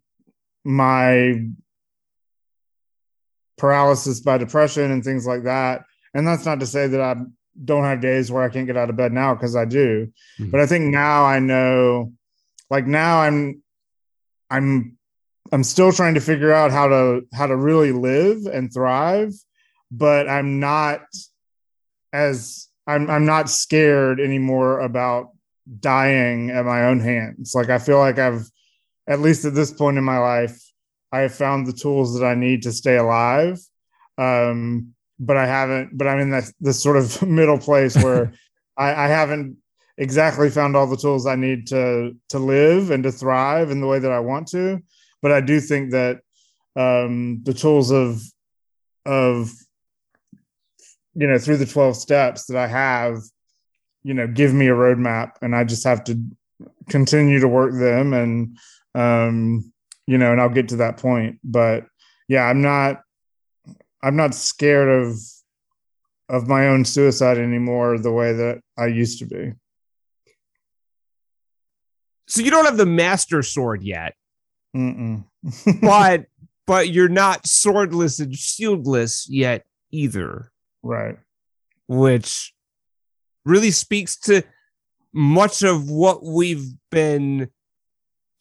my paralysis by depression and things like that. And that's not to say that I don't have days where I can't get out of bed now because I do. Mm-hmm. But I think now I know like now I'm I'm I'm still trying to figure out how to how to really live and thrive, but I'm not as I'm I'm not scared anymore about dying at my own hands. Like I feel like I've at least at this point in my life, I have found the tools that I need to stay alive. Um, but I haven't, but I'm in this, this sort of middle place where I, I haven't exactly found all the tools I need to to live and to thrive in the way that I want to. But I do think that um, the tools of of you know through the 12 steps that I have you know give me a roadmap and i just have to continue to work them and um you know and i'll get to that point but yeah i'm not i'm not scared of of my own suicide anymore the way that i used to be. So you don't have the master sword yet. But but you're not swordless and shieldless yet either. Right. Which really speaks to much of what we've been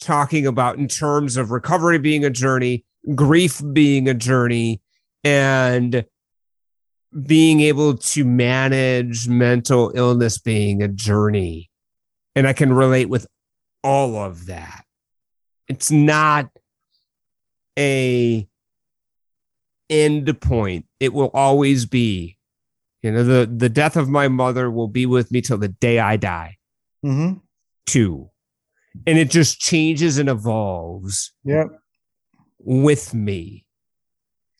talking about in terms of recovery being a journey, grief being a journey, and being able to manage mental illness being a journey. And I can relate with all of that. It's not a end point. It will always be you know, the the death of my mother will be with me till the day I die. Mm-hmm. Two, and it just changes and evolves. Yep. With me.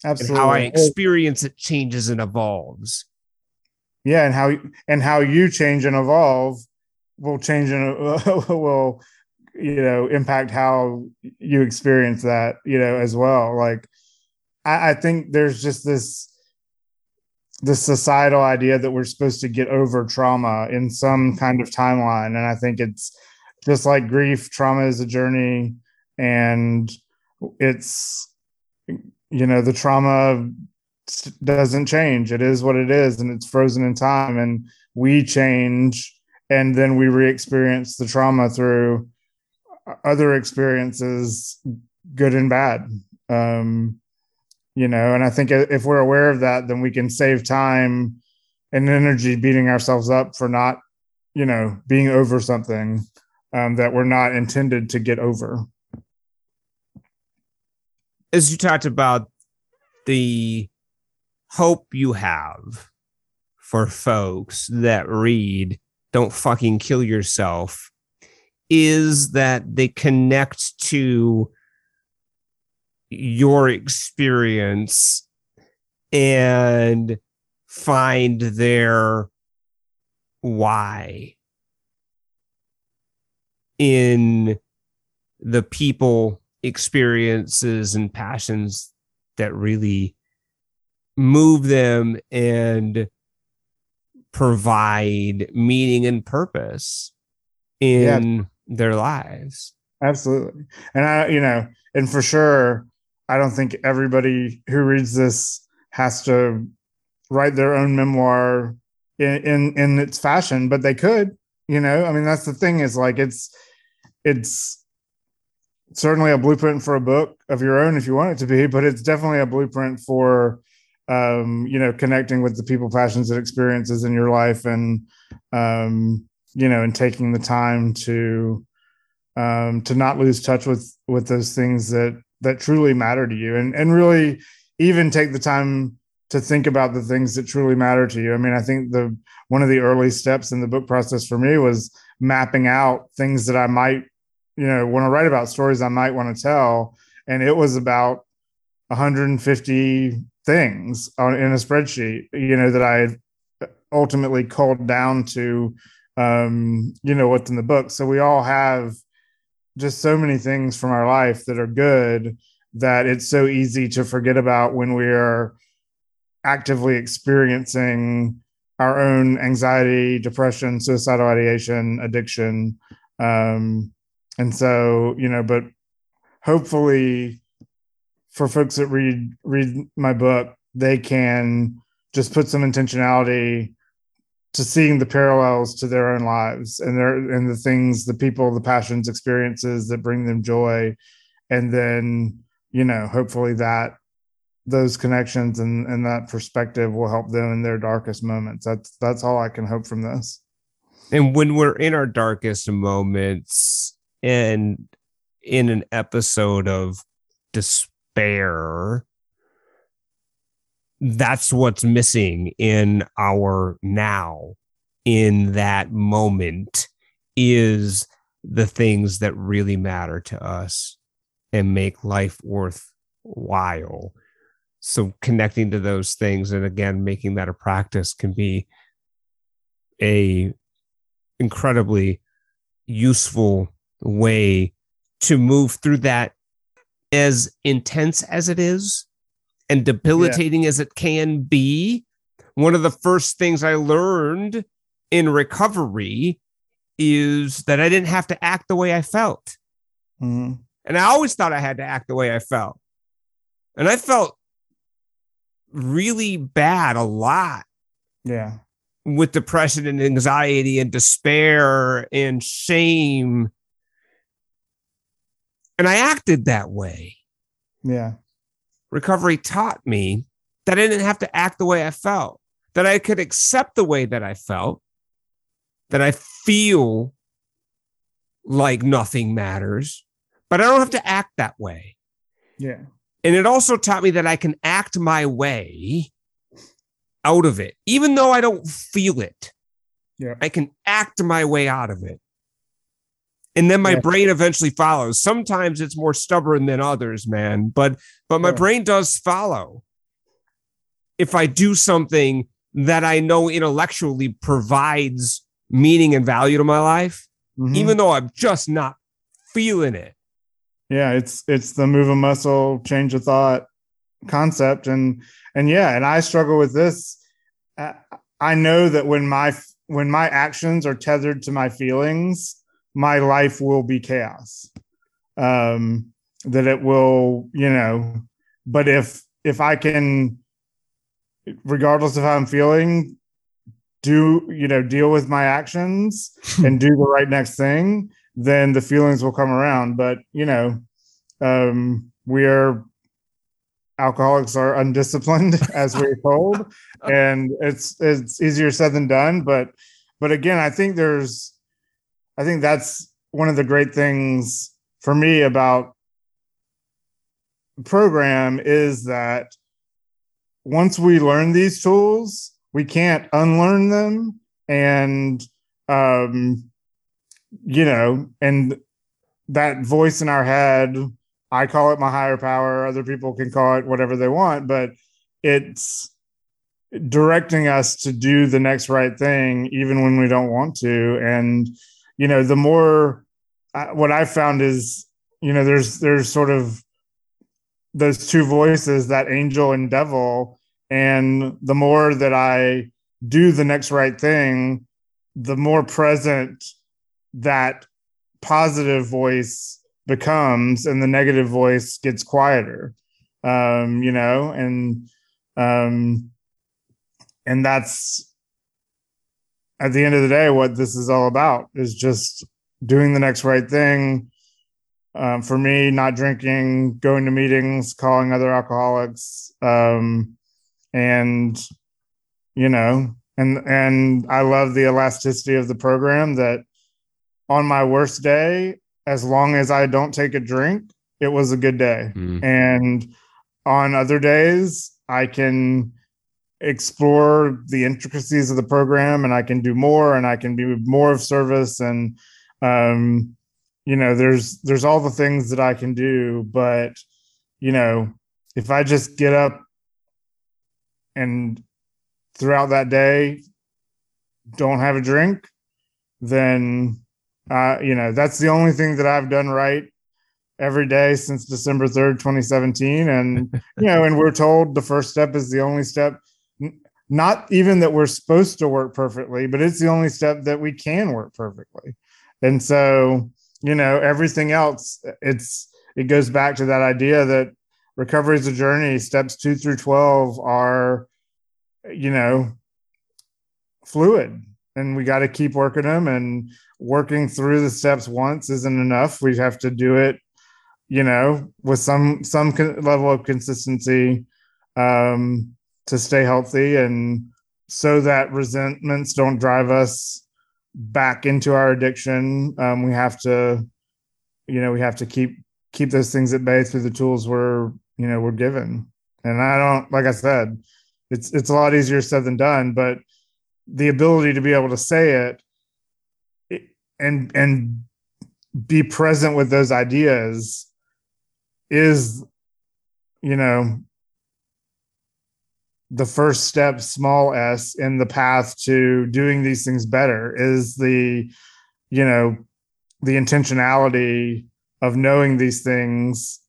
Absolutely. And how I experience it changes and evolves. Yeah, and how and how you change and evolve will change and will you know impact how you experience that you know as well. Like I, I think there's just this the societal idea that we're supposed to get over trauma in some kind of timeline. And I think it's just like grief, trauma is a journey and it's, you know, the trauma doesn't change. It is what it is and it's frozen in time. And we change and then we re experience the trauma through other experiences, good and bad. Um, you know and i think if we're aware of that then we can save time and energy beating ourselves up for not you know being over something um, that we're not intended to get over. As you talked about the hope you have for folks that read don't fucking kill yourself is that they connect to your experience and find their why in the people experiences and passions that really move them and provide meaning and purpose in yeah. their lives absolutely and i you know and for sure I don't think everybody who reads this has to write their own memoir in, in in its fashion, but they could. You know, I mean, that's the thing is like it's it's certainly a blueprint for a book of your own if you want it to be, but it's definitely a blueprint for um, you know connecting with the people, passions, and experiences in your life, and um, you know, and taking the time to um, to not lose touch with with those things that that truly matter to you and and really even take the time to think about the things that truly matter to you. I mean, I think the one of the early steps in the book process for me was mapping out things that I might, you know, want to write about stories I might want to tell. And it was about 150 things on in a spreadsheet, you know, that I ultimately called down to um, you know, what's in the book. So we all have just so many things from our life that are good that it's so easy to forget about when we are actively experiencing our own anxiety, depression, suicidal ideation, addiction. Um, and so, you know, but hopefully for folks that read read my book, they can just put some intentionality to seeing the parallels to their own lives and their and the things the people the passions experiences that bring them joy and then you know hopefully that those connections and and that perspective will help them in their darkest moments. That's that's all i can hope from this. And when we're in our darkest moments and in an episode of despair that's what's missing in our now in that moment is the things that really matter to us and make life worthwhile so connecting to those things and again making that a practice can be a incredibly useful way to move through that as intense as it is and debilitating yeah. as it can be. One of the first things I learned in recovery is that I didn't have to act the way I felt. Mm-hmm. And I always thought I had to act the way I felt. And I felt really bad a lot. Yeah. With depression and anxiety and despair and shame. And I acted that way. Yeah. Recovery taught me that I didn't have to act the way I felt, that I could accept the way that I felt, that I feel like nothing matters, but I don't have to act that way. Yeah. And it also taught me that I can act my way out of it, even though I don't feel it. Yeah. I can act my way out of it. And then my yeah. brain eventually follows. Sometimes it's more stubborn than others, man, but but my yeah. brain does follow. If I do something that I know intellectually provides meaning and value to my life, mm-hmm. even though I'm just not feeling it. Yeah, it's it's the move a muscle, change a thought concept, and and yeah, and I struggle with this. I know that when my when my actions are tethered to my feelings, my life will be chaos. Um, that it will, you know, but if if I can, regardless of how I'm feeling, do you know deal with my actions and do the right next thing then the feelings will come around. But you know um we are alcoholics are undisciplined as we're told. And it's it's easier said than done. But but again i think there's i think that's one of the great things for me about program is that once we learn these tools we can't unlearn them. And um you know and that voice in our head i call it my higher power other people can call it whatever they want but it's directing us to do the next right thing even when we don't want to. And you know the more uh, what i found is you know there's there's sort of those two voices that angel and devil and the more that I do the next right thing, the more present that positive voice becomes and the negative voice gets quieter. Um, you know, and um and that's at the end of the day what this is all about is just doing the next right thing um, for me not drinking going to meetings calling other alcoholics um, and you know and and i love the elasticity of the program that on my worst day as long as i don't take a drink it was a good day mm. and on other days i can explore the intricacies of the program and i can do more and i can be more of service and um you know there's there's all the things that i can do but you know if i just get up and throughout that day don't have a drink, then uh, you know that's the only thing that I've done right every day since December 3rd, 2017. And you know, and we're told the first step is the only step, not even that we're supposed to work perfectly, but it's the only step that we can work perfectly. And so, you know, everything else, it's it goes back to that idea that recovery is a journey. Steps two through 12 are, you know, fluid and we got to keep working them and working through the steps once isn't enough. We have to do it, you know, with some, some level of consistency um, to stay healthy and so that resentments don't drive us back into our addiction. Um, we have to, you know, we have to keep, keep those things at bay through the tools we're you know we're given and i don't like i said it's it's a lot easier said than done but the ability to be able to say it and and be present with those ideas is you know the first step, small s, in the path to doing these things better is the, you know, the intentionality of knowing these things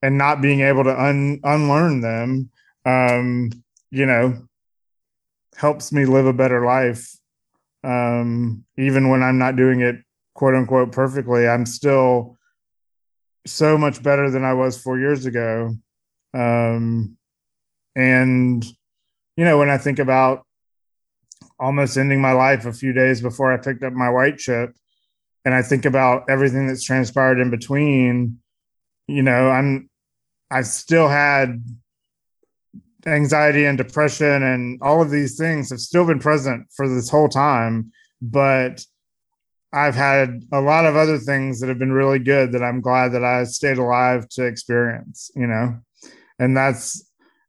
and not being able to un- unlearn them. Um, you know, helps me live a better life. Um, even when I'm not doing it quote unquote perfectly, I'm still so much better than I was four years ago. Um, and, you know, when I think about almost ending my life a few days before I picked up my white chip, and I think about everything that's transpired in between, you know, I'm, I've still had anxiety and depression and all of these things have still been present for this whole time. But I've had a lot of other things that have been really good that I'm glad that I stayed alive to experience, you know, and that's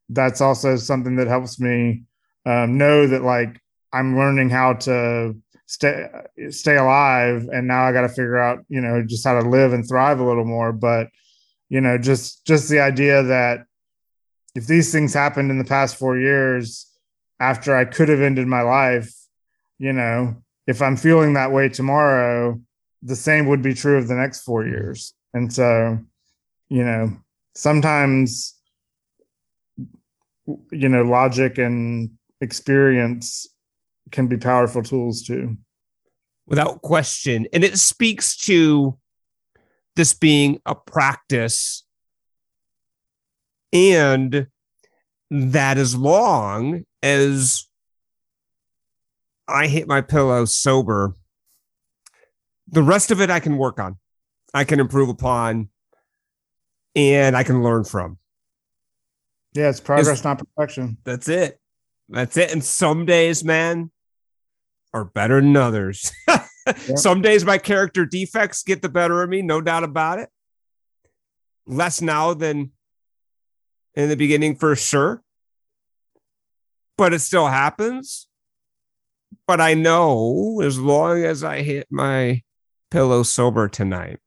that's also something that helps me um, know that like I'm learning how to stay stay alive, and now I got to figure out, you know, just how to live and thrive a little more. But you know, just just the idea that if these things happened in the past four years after I could have ended my life, you know, if I'm feeling that way tomorrow, the same would be true of the next four years. And so, you know, sometimes, you know, logic and experience can be powerful tools too. Without question. And it speaks to this being a practice and that as long as I hit my pillow sober, the rest of it I can work on, I can improve upon, and I can learn from. Yeah, it's progress, it's, not perfection. That's it. That's it. And some days, man, are better than others. yep. Some days my character defects get the better of me, no doubt about it. Less now than in the beginning for sure. But it still happens. But I know as long as I hit my pillow sober tonight,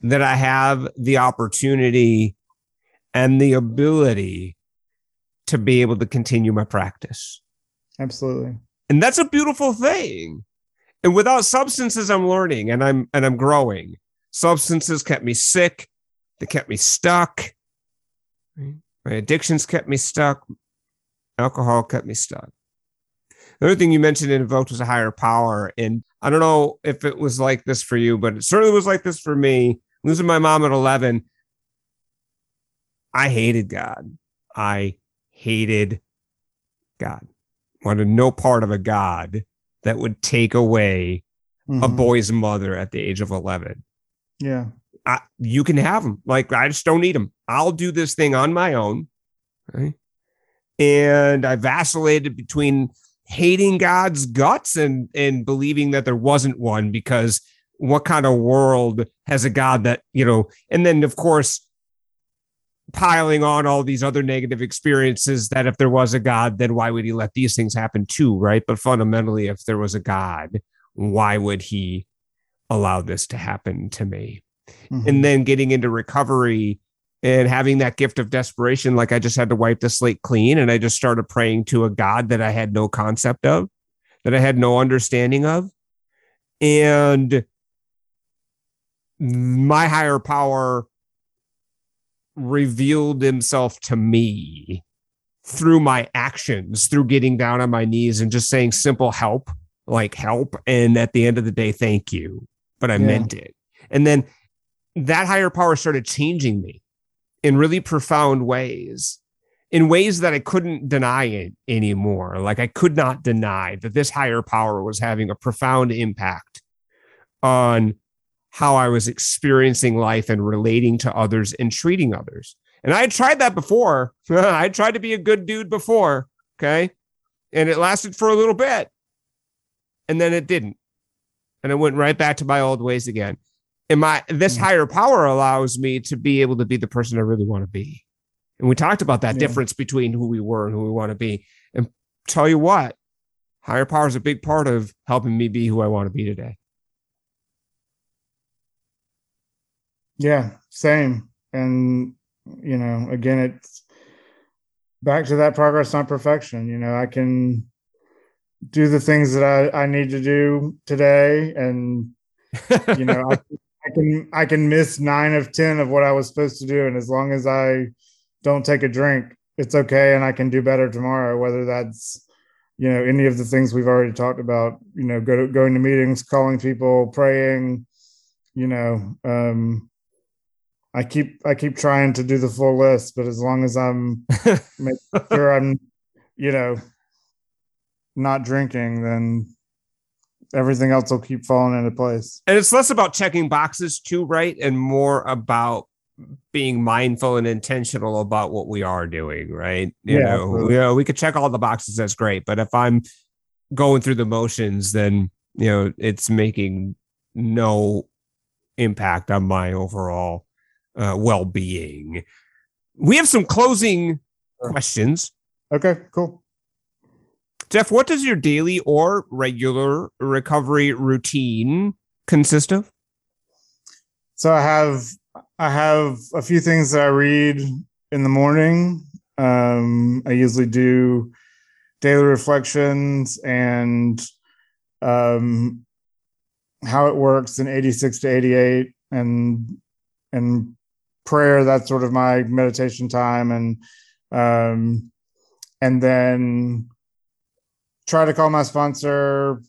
that I have the opportunity and the ability to be able to continue my practice. Absolutely. And that's a beautiful thing. And without substances, I'm learning and I'm and I'm growing. Substances kept me sick, they kept me stuck. My addictions kept me stuck. Alcohol kept me stuck. The other thing you mentioned in Invoked was a higher power. And I don't know if it was like this for you, but it certainly was like this for me. Losing my mom at 11, I hated God. I hated God. Wanted no part of a God that would take away mm-hmm. a boy's mother at the age of 11. Yeah. I, you can have them. Like, I just don't need them. I'll do this thing on my own. Right? And I vacillated between hating God's guts and and believing that there wasn't one because what kind of world has a God that, you know, and then of course piling on all these other negative experiences that if there was a God, then why would he let these things happen too? Right. But fundamentally, if there was a God, why would he allow this to happen to me? Mm-hmm. And then getting into recovery and having that gift of desperation like i just had to wipe the slate clean and i just started praying to a god that i had no concept of that i had no understanding of. And my higher power revealed himself to me through my actions through getting down on my knees and just saying simple help like help and at the end of the day thank you but i yeah. meant it. And then that higher power started changing me in really profound ways, in ways that I couldn't deny it anymore. Like I could not deny that this higher power was having a profound impact on how I was experiencing life and relating to others and treating others. And I had tried that before. I tried to be a good dude before. Okay. And it lasted for a little bit. And then it didn't. And it went right back to my old ways again and my this hmm. higher power allows me to be able to be the person I really want to be. And we talked about that yeah. difference between who we were and who we want to be. And tell you what, higher power is a big part of helping me be who I want to be today. Yeah, same. And you know, again, it's back to that progress, not perfection. You know, I can do the things that I, I need to do today, and you know, I, I can I can miss nine of ten of what I was supposed to do, and as long as I don't take a drink, it's okay, and I can do better tomorrow. Whether that's you know any of the things we've already talked about, you know, go to, going to meetings, calling people, praying, you know, um, I keep I keep trying to do the full list, but as long as I'm making sure I'm, you know, not drinking, then everything else will keep falling into place. And it's less about checking boxes too, right? And more about being mindful and intentional about what we are doing, right? You yeah, know, you know, we could check all the boxes, that's great. But if I'm going through the motions, then you know, it's making no impact on my overall uh, well-being. We have some closing questions. Okay, cool. Jeff, what does your daily or regular recovery routine consist of? So I have I have a few things that I read in the morning. Um, I usually do daily reflections and um, how it works in 86 to 88 and and prayer that's sort of my meditation time and um and then try to call my sponsor.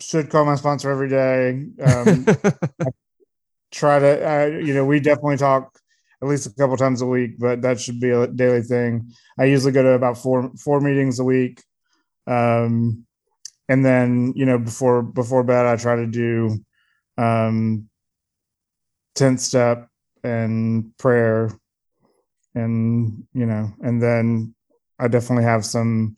Should call my sponsor every day. Um try to uh, you know we definitely talk at least a couple times a week but that should be a daily thing. I usually go to about four four meetings a week. Um and then you know before before bed i try to do um 10th step and prayer and you know and then i definitely have some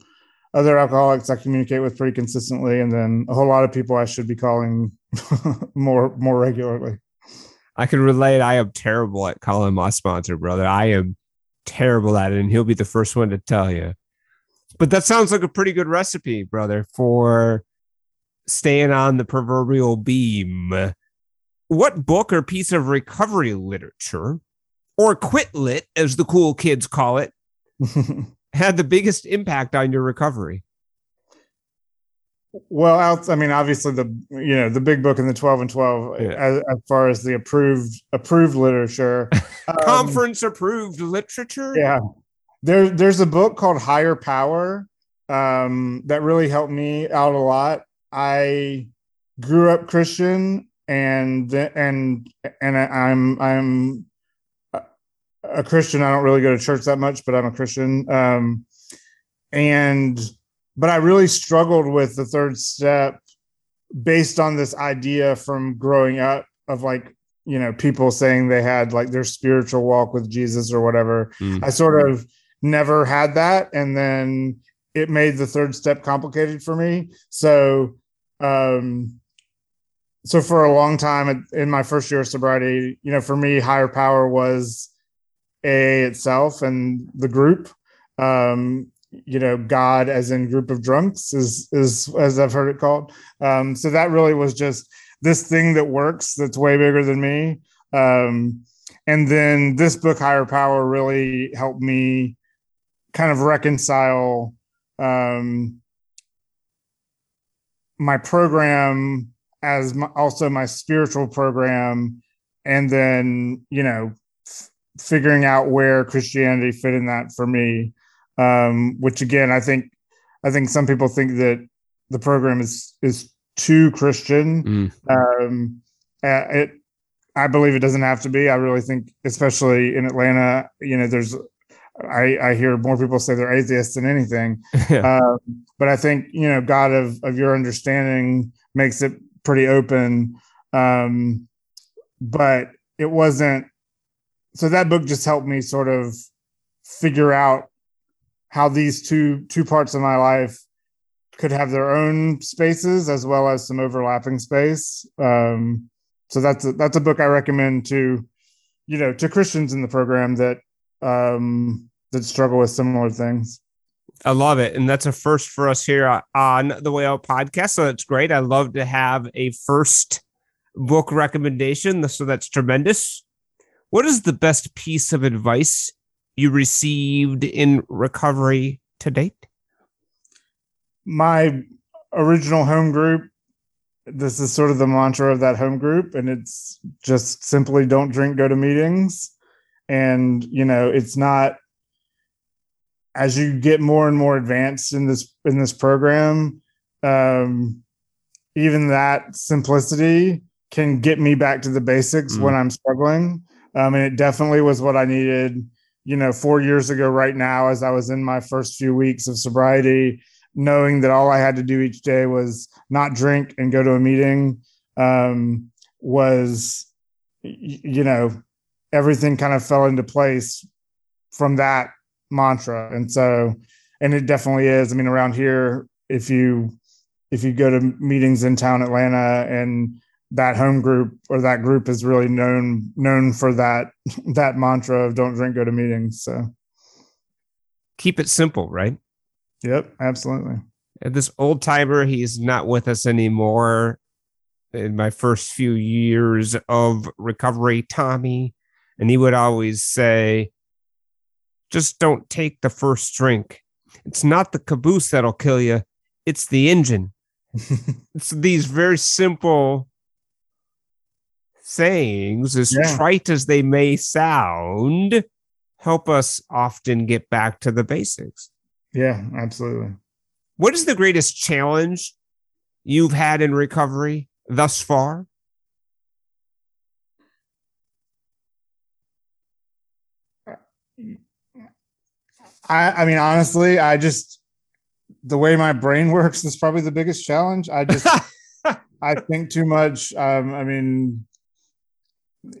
other alcoholics i communicate with pretty consistently and then a whole lot of people i should be calling more more regularly. I can relate. I am terrible at calling my sponsor brother. I am terrible at it and he'll be the first one to tell you but that sounds like a pretty good recipe brother for staying on the proverbial beam. What book or piece of recovery literature, or quit lit as the cool kids call it, had the biggest impact on your recovery? Well, I mean, obviously the you know the big book in the twelve and twelve, yeah. as, as, far as the approved approved literature, conference um, approved literature. Yeah, there there's a book called Higher Power um, that really helped me out a lot. I grew up Christian and and and I'm I'm a Christian. I don't really go to church that much, but I'm a Christian. Um, and but I really struggled with the third step based on this idea from growing up of like you know people saying they had like their spiritual walk with Jesus or whatever. Mm. I sort of never had that, and then it made the third step complicated for me. So um so for a long time in my first year of sobriety, you know, for me, higher power was AA itself and the group. Um, you know, God as in group of drunks is is as I've heard it called. Um, so that really was just this thing that works that's way bigger than me. Um, and then this book, Higher Power, really helped me kind of reconcile um, my program as my, also my spiritual program and then you know figuring out where christianity fit in that for me um, which again i think i think some people think that the program is is too christian mm. um, it i believe it doesn't have to be i really think especially in atlanta you know there's I, I hear more people say they're atheists than anything, yeah. um, but I think you know God of of your understanding makes it pretty open. Um, but it wasn't. So that book just helped me sort of figure out how these two two parts of my life could have their own spaces as well as some overlapping space. Um, so that's a, that's a book I recommend to you know to Christians in the program that um, that struggle with similar things. I love it. And that's a first for us here on the Way Out podcast. So that's great. I love to have a first book recommendation. So that's tremendous. What is the best piece of advice you received in recovery to date? My original home group, this is sort of the mantra of that home group, and it's just simply don't drink, go to meetings. And, you know, it's not as you get more and more advanced in this in this program, um, even that simplicity can get me back to the basics mm. when I'm struggling. Um, and it definitely was what I needed, you know, four years ago, right now, as I was in my first few weeks of sobriety, knowing that all I had to do each day was not drink and go to a meeting um, was, you know, everything kind of fell into place from that mantra. And so, and it definitely is. I mean, around here, if you if you go to meetings in town Atlanta and that home group or that group is really known known for that that mantra of don't drink go to meetings so. Keep it simple right? Yep absolutely. And this old timer he's not with us anymore. In my first few years of recovery tommy and he would always say just don't take the first drink. It's not the caboose that'll kill you it's the engine. It's these very simple sayings, as yeah. trite as they may sound, help us often get back to the basics. Yeah, absolutely. What is the greatest challenge you've had in recovery thus far? I, I mean, honestly, I just the way my brain works is probably the biggest challenge. I just I think too much. Um, I mean,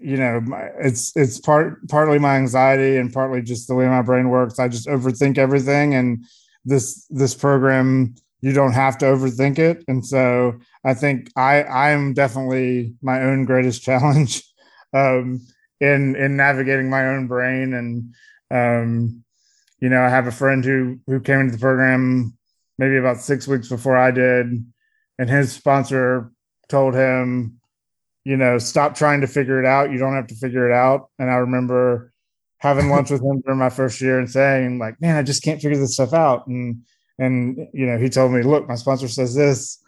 you know it's it's part partly my anxiety and partly just the way my brain works. I just overthink everything and this this program you don't have to overthink it. And so i think i i am definitely my own greatest challenge um in in navigating my own brain. And um you know i have a friend who who came into the program maybe about six weeks before i did and his sponsor told him you know, stop trying to figure it out. You don't have to figure it out. And I remember having lunch with him during my first year and saying, like, man, I just can't figure this stuff out. And and you know, he told me, look, my sponsor says this.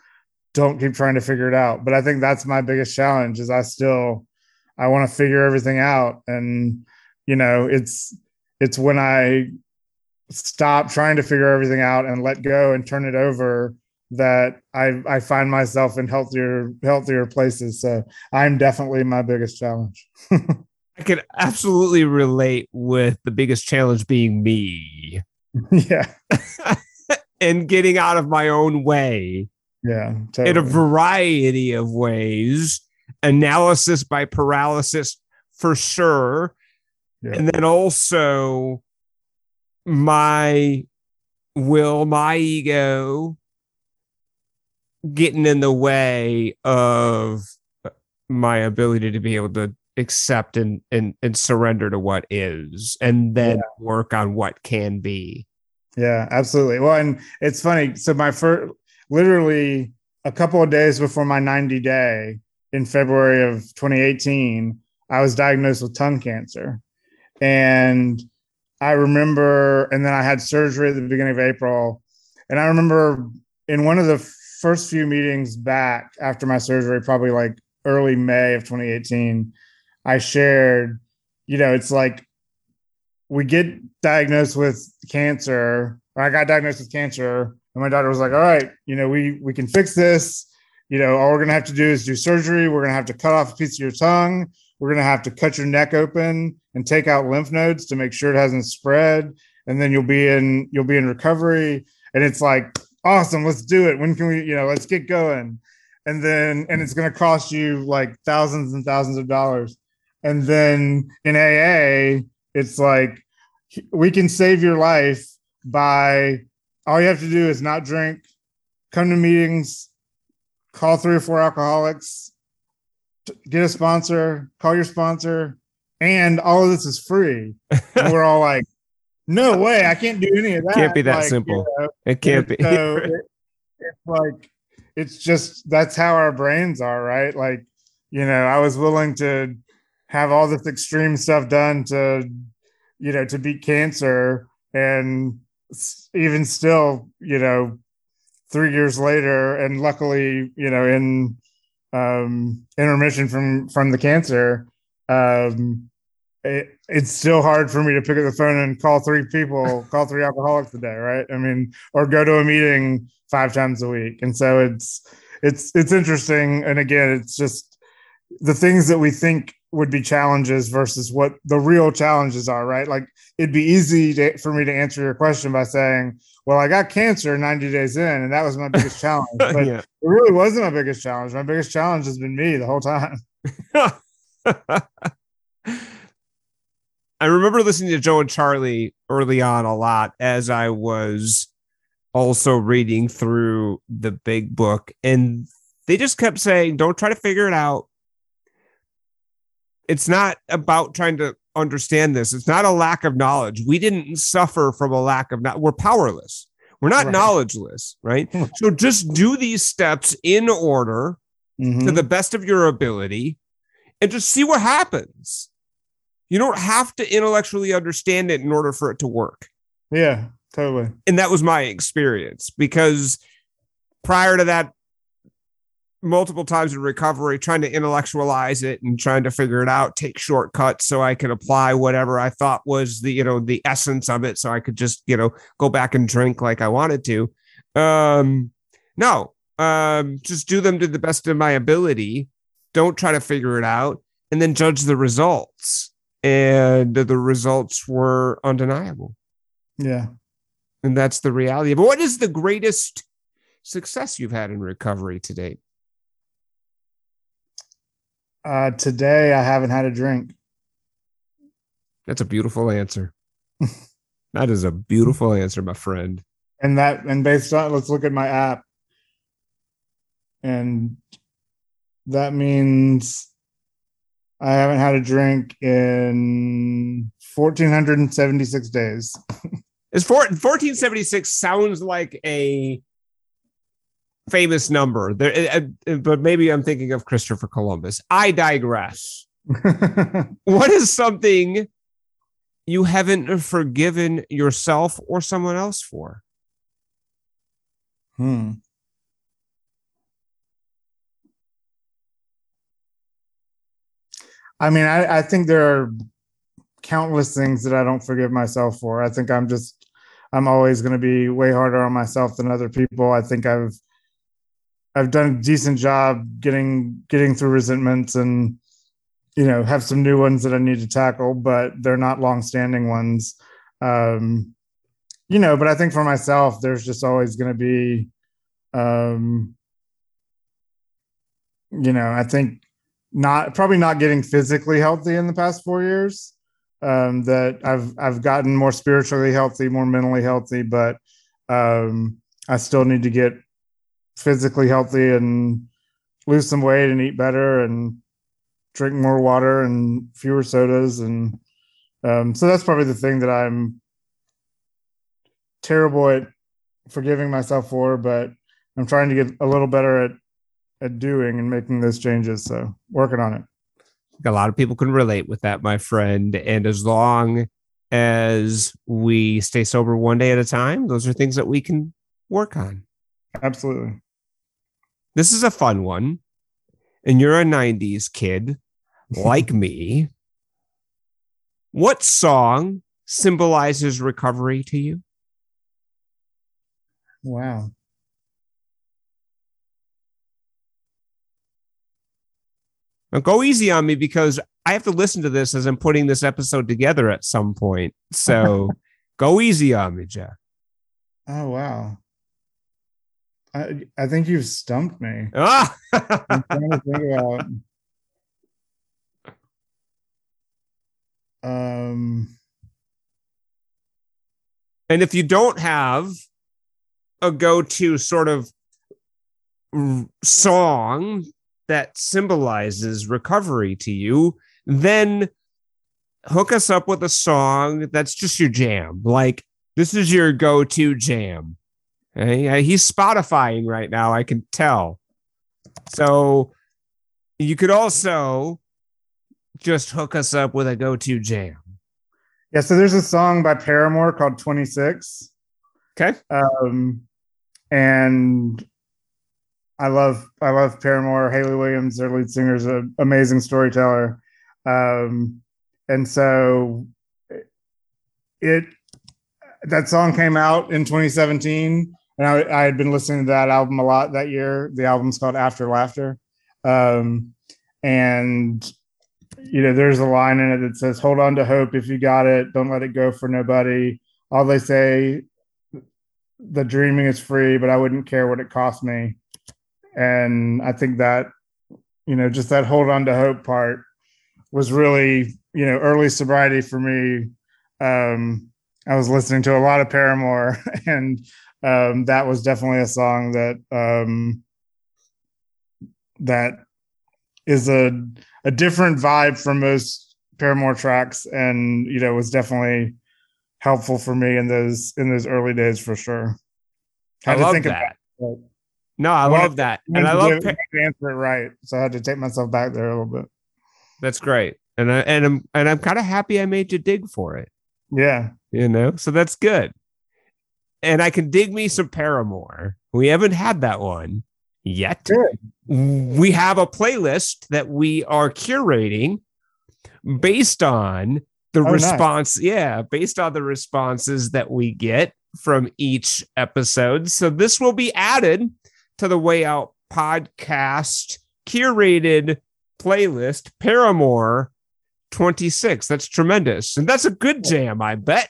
Don't keep trying to figure it out. But I think that's my biggest challenge is I still I want to figure everything out. And you know, it's it's when I stop trying to figure everything out and let go and turn it over that I I find myself in healthier healthier places. So I'm definitely my biggest challenge. I can absolutely relate with the biggest challenge being me. Yeah. and getting out of my own way. Yeah. Totally. In a variety of ways. Analysis by paralysis for sure. Yeah. And then also my will, my ego, getting in the way of my ability to be able to accept and and, and surrender to what is and then yeah. work on what can be. Yeah absolutely. Well and it's funny so my first literally a couple of days before my 90 day in february of 2018 i was diagnosed with tongue cancer. And i remember and then i had surgery at the beginning of april. And i remember in one of the first few meetings back after my surgery, probably like early May of 2018, I shared, you know, it's like we get diagnosed with cancer, I got diagnosed with cancer, and my doctor was like, "All right, you know, we we can fix this. You know, all we're gonna have to do is do surgery. We're gonna have to cut off a piece of your tongue. We're gonna have to cut your neck open and take out lymph nodes to make sure it hasn't spread, and then you'll be in you'll be in recovery." And it's like awesome let's do it. When can we you know let's get going. And then and it's going to cost you like thousands and thousands of dollars. And then in aa it's like we can save your life by all you have to do is not drink come to meetings call three or four alcoholics get a sponsor call your sponsor and all of this is free. And we're all like no way, I can't do any of that. Can't be that like, simple. You know, it can't be. So it, it's like it's just that's how our brains are, right? Like, you know, I was willing to have all this extreme stuff done to, you know, to beat cancer. And even still, you know, three years later, and luckily, you know, in um, intermission from from the cancer, um, it, it's still hard for me to pick up the phone and call three people, call three alcoholics a day, right? I mean, or go to a meeting five times a week, and so it's it's it's interesting. And again, it's just the things that we think would be challenges versus what the real challenges are, right? Like it'd be easy to, for me to answer your question by saying, well, I got cancer 90 days in, and that was my biggest challenge. But yeah. it really wasn't my biggest challenge. My biggest challenge has been me the whole time. I remember listening to Joe and Charlie early on a lot as I was also reading through the big book. And they just kept saying, don't try to figure it out. It's not about trying to understand this. It's not a lack of knowledge. We didn't suffer from a lack of knowledge. We're powerless. We're not right. knowledgeless, right? Hmm. so just do these steps in order mm-hmm. to the best of your ability and just see what happens. You don't have to intellectually understand it in order for it to work. Yeah, totally. And that was my experience because prior to that, multiple times in recovery, trying to intellectualize it and trying to figure it out, take shortcuts so I could apply whatever I thought was the, you know, the essence of it. So I could just, you know, go back and drink like I wanted to. Um, no, um, just do them to the best of my ability. Don't try to figure it out and then judge the results. And the results were undeniable. Yeah. And that's the reality. But what is the greatest success you've had in recovery to date? Uh, today, I haven't had a drink. That's a beautiful answer. that is a beautiful answer, my friend. And that, and based on, let's look at my app. And that means I haven't had a drink in 1476 days. Is 1476 sounds like a famous number. There, uh, but maybe I'm thinking of Christopher Columbus. I digress. what is something you haven't forgiven yourself or someone else for? Hmm. I mean, I, I think there are countless things that I don't forgive myself for. I think I'm just, I'm always going to be way harder on myself than other people. I think I've, I've done a decent job getting getting through resentments and you know have some new ones that I need to tackle, but they're not long-standing ones. Um, you know, but I think for myself, there's just always going to be, um, you know, I think not probably not getting physically healthy in the past four years. Um, that I've I've gotten more spiritually healthy, more mentally healthy, but um, I still need to get physically healthy and lose some weight and eat better and drink more water and fewer sodas and um, so that's probably the thing that I'm terrible at forgiving myself for, but I'm trying to get a little better at at doing and making those changes. So working on it. A lot of people can relate with that, my friend. And as long as we stay sober one day at a time, those are things that we can work on. Absolutely. This is a fun one. And you're a 90s kid like me. What song symbolizes recovery to you? Wow. Now go easy on me because I have to listen to this as I'm putting this episode together at some point. So go easy on me, Jeff. Oh wow. I I think you've stumped me. Ah! I'm trying to think about um and if you don't have a go-to sort of song that symbolizes recovery to you, then hook us up with a song that's just your jam. Like this is your go-to jam. He's Spotifying right now, I can tell. So you could also just hook us up with a go-to jam. Yeah, so there's a song by Paramore called 26. Okay. Um, and I love I love Paramore. Hayley Williams, their lead singer, is an amazing storyteller. Um, and so it that song came out in 2017, and I, I had been listening to that album a lot that year. The album's called After Laughter, um, and you know, there's a line in it that says, "Hold on to hope if you got it. Don't let it go for nobody." All they say, the dreaming is free, but I wouldn't care what it cost me. And I think that, you know, just that hold on to hope part was really, you know, early sobriety for me. Um, I was listening to a lot of Paramore, and um, that was definitely a song that um, that is a a different vibe from most Paramore tracks, and you know was definitely helpful for me in those in those early days for sure. Had I love that. No, I love that, and I love pa- answer it right, so I had to take myself back there a little bit. That's great, and I and I'm and I'm kind of happy I made you dig for it. Yeah, you know, so that's good. And I can dig me some Paramore. We haven't had that one yet. Good we have a playlist that we are curating based on the oh, response. Nice. Yeah, based on the responses that we get from each episode. So this will be added to the Way Out podcast curated playlist, Paramore 26. That's tremendous. And that's a good jam, I bet.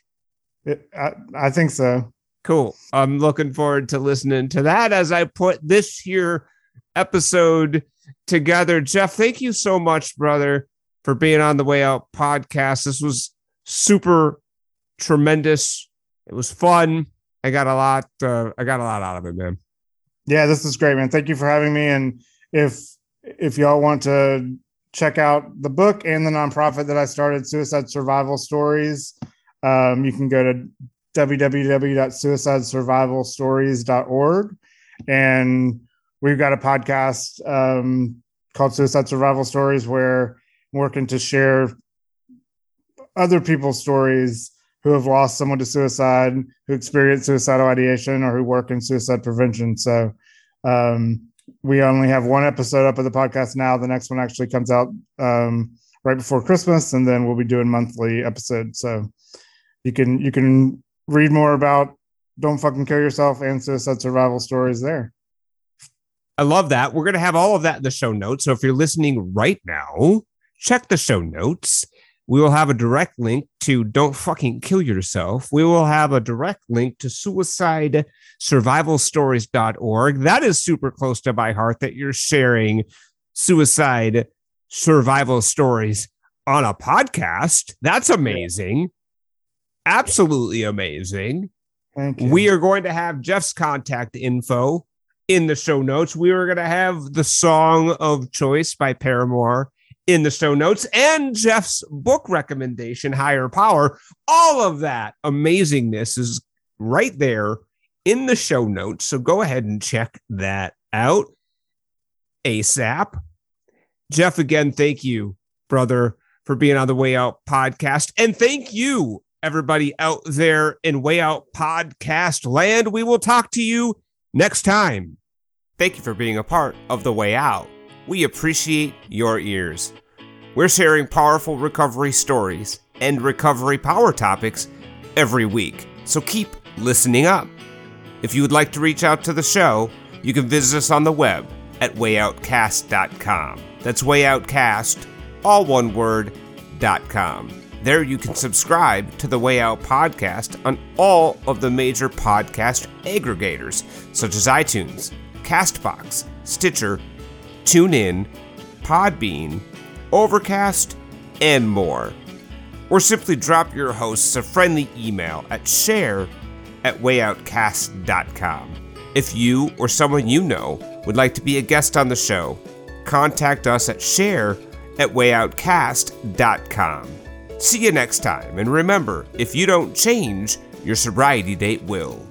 It, I, I think so. Cool. I'm looking forward to listening to that as I put this here episode together. Jeff, thank you so much, brother, for being on the Way Out podcast. This was super tremendous. It was fun. I got a lot. Uh, I got a lot out of it, man. Yeah, this is great, man. Thank you for having me. And if if y'all want to check out the book and the nonprofit that I started, Suicide Survival Stories, um, you can go to www.suicidesurvivalstories.org and we've got a podcast um, called Suicide Survival Stories where I'm working to share other people's stories who have lost someone to suicide, who experience suicidal ideation, or who work in suicide prevention. So um, we only have one episode up of the podcast now. The next one actually comes out um, right before Christmas, and then we'll be doing monthly episodes. So you can you can read more about don't fucking kill yourself and suicide survival stories there. I love that. We're going to have all of that in the show notes. So if you're listening right now, check the show notes. We will have a direct link to Don't Fucking Kill Yourself. We will have a direct link to suicide survivalstories.org. That is super close to my heart that you're sharing suicide survival stories on a podcast. That's amazing. Absolutely amazing. Thank you. We are going to have Jeff's contact info in the show notes. We were going to have the song of choice by Paramore in the show notes and Jeff's book recommendation, Higher Power. All of that amazingness is right there in the show notes. So go ahead and check that out ASAP. Jeff, again, thank you, brother, for being on the Way Out podcast. And thank you, everybody out there in Way Out podcast land. We will talk to you next time. Thank you for being a part of The Way Out. We appreciate your ears. We're sharing powerful recovery stories and recovery power topics every week, so keep listening up. If you would like to reach out to the show, you can visit us on the web at wayoutcast.com. That's wayoutcast, all one word, .com. There you can subscribe to the Way Out podcast on all of the major podcast aggregators, such as iTunes, Castbox, Stitcher, TuneIn, Podbean, Overcast, and more. Or simply drop your hosts a friendly email at share at wayoutcast.com. If you or someone you know would like to be a guest on the show, contact us at share at wayoutcast.com. See you next time, and remember if you don't change, your sobriety date will.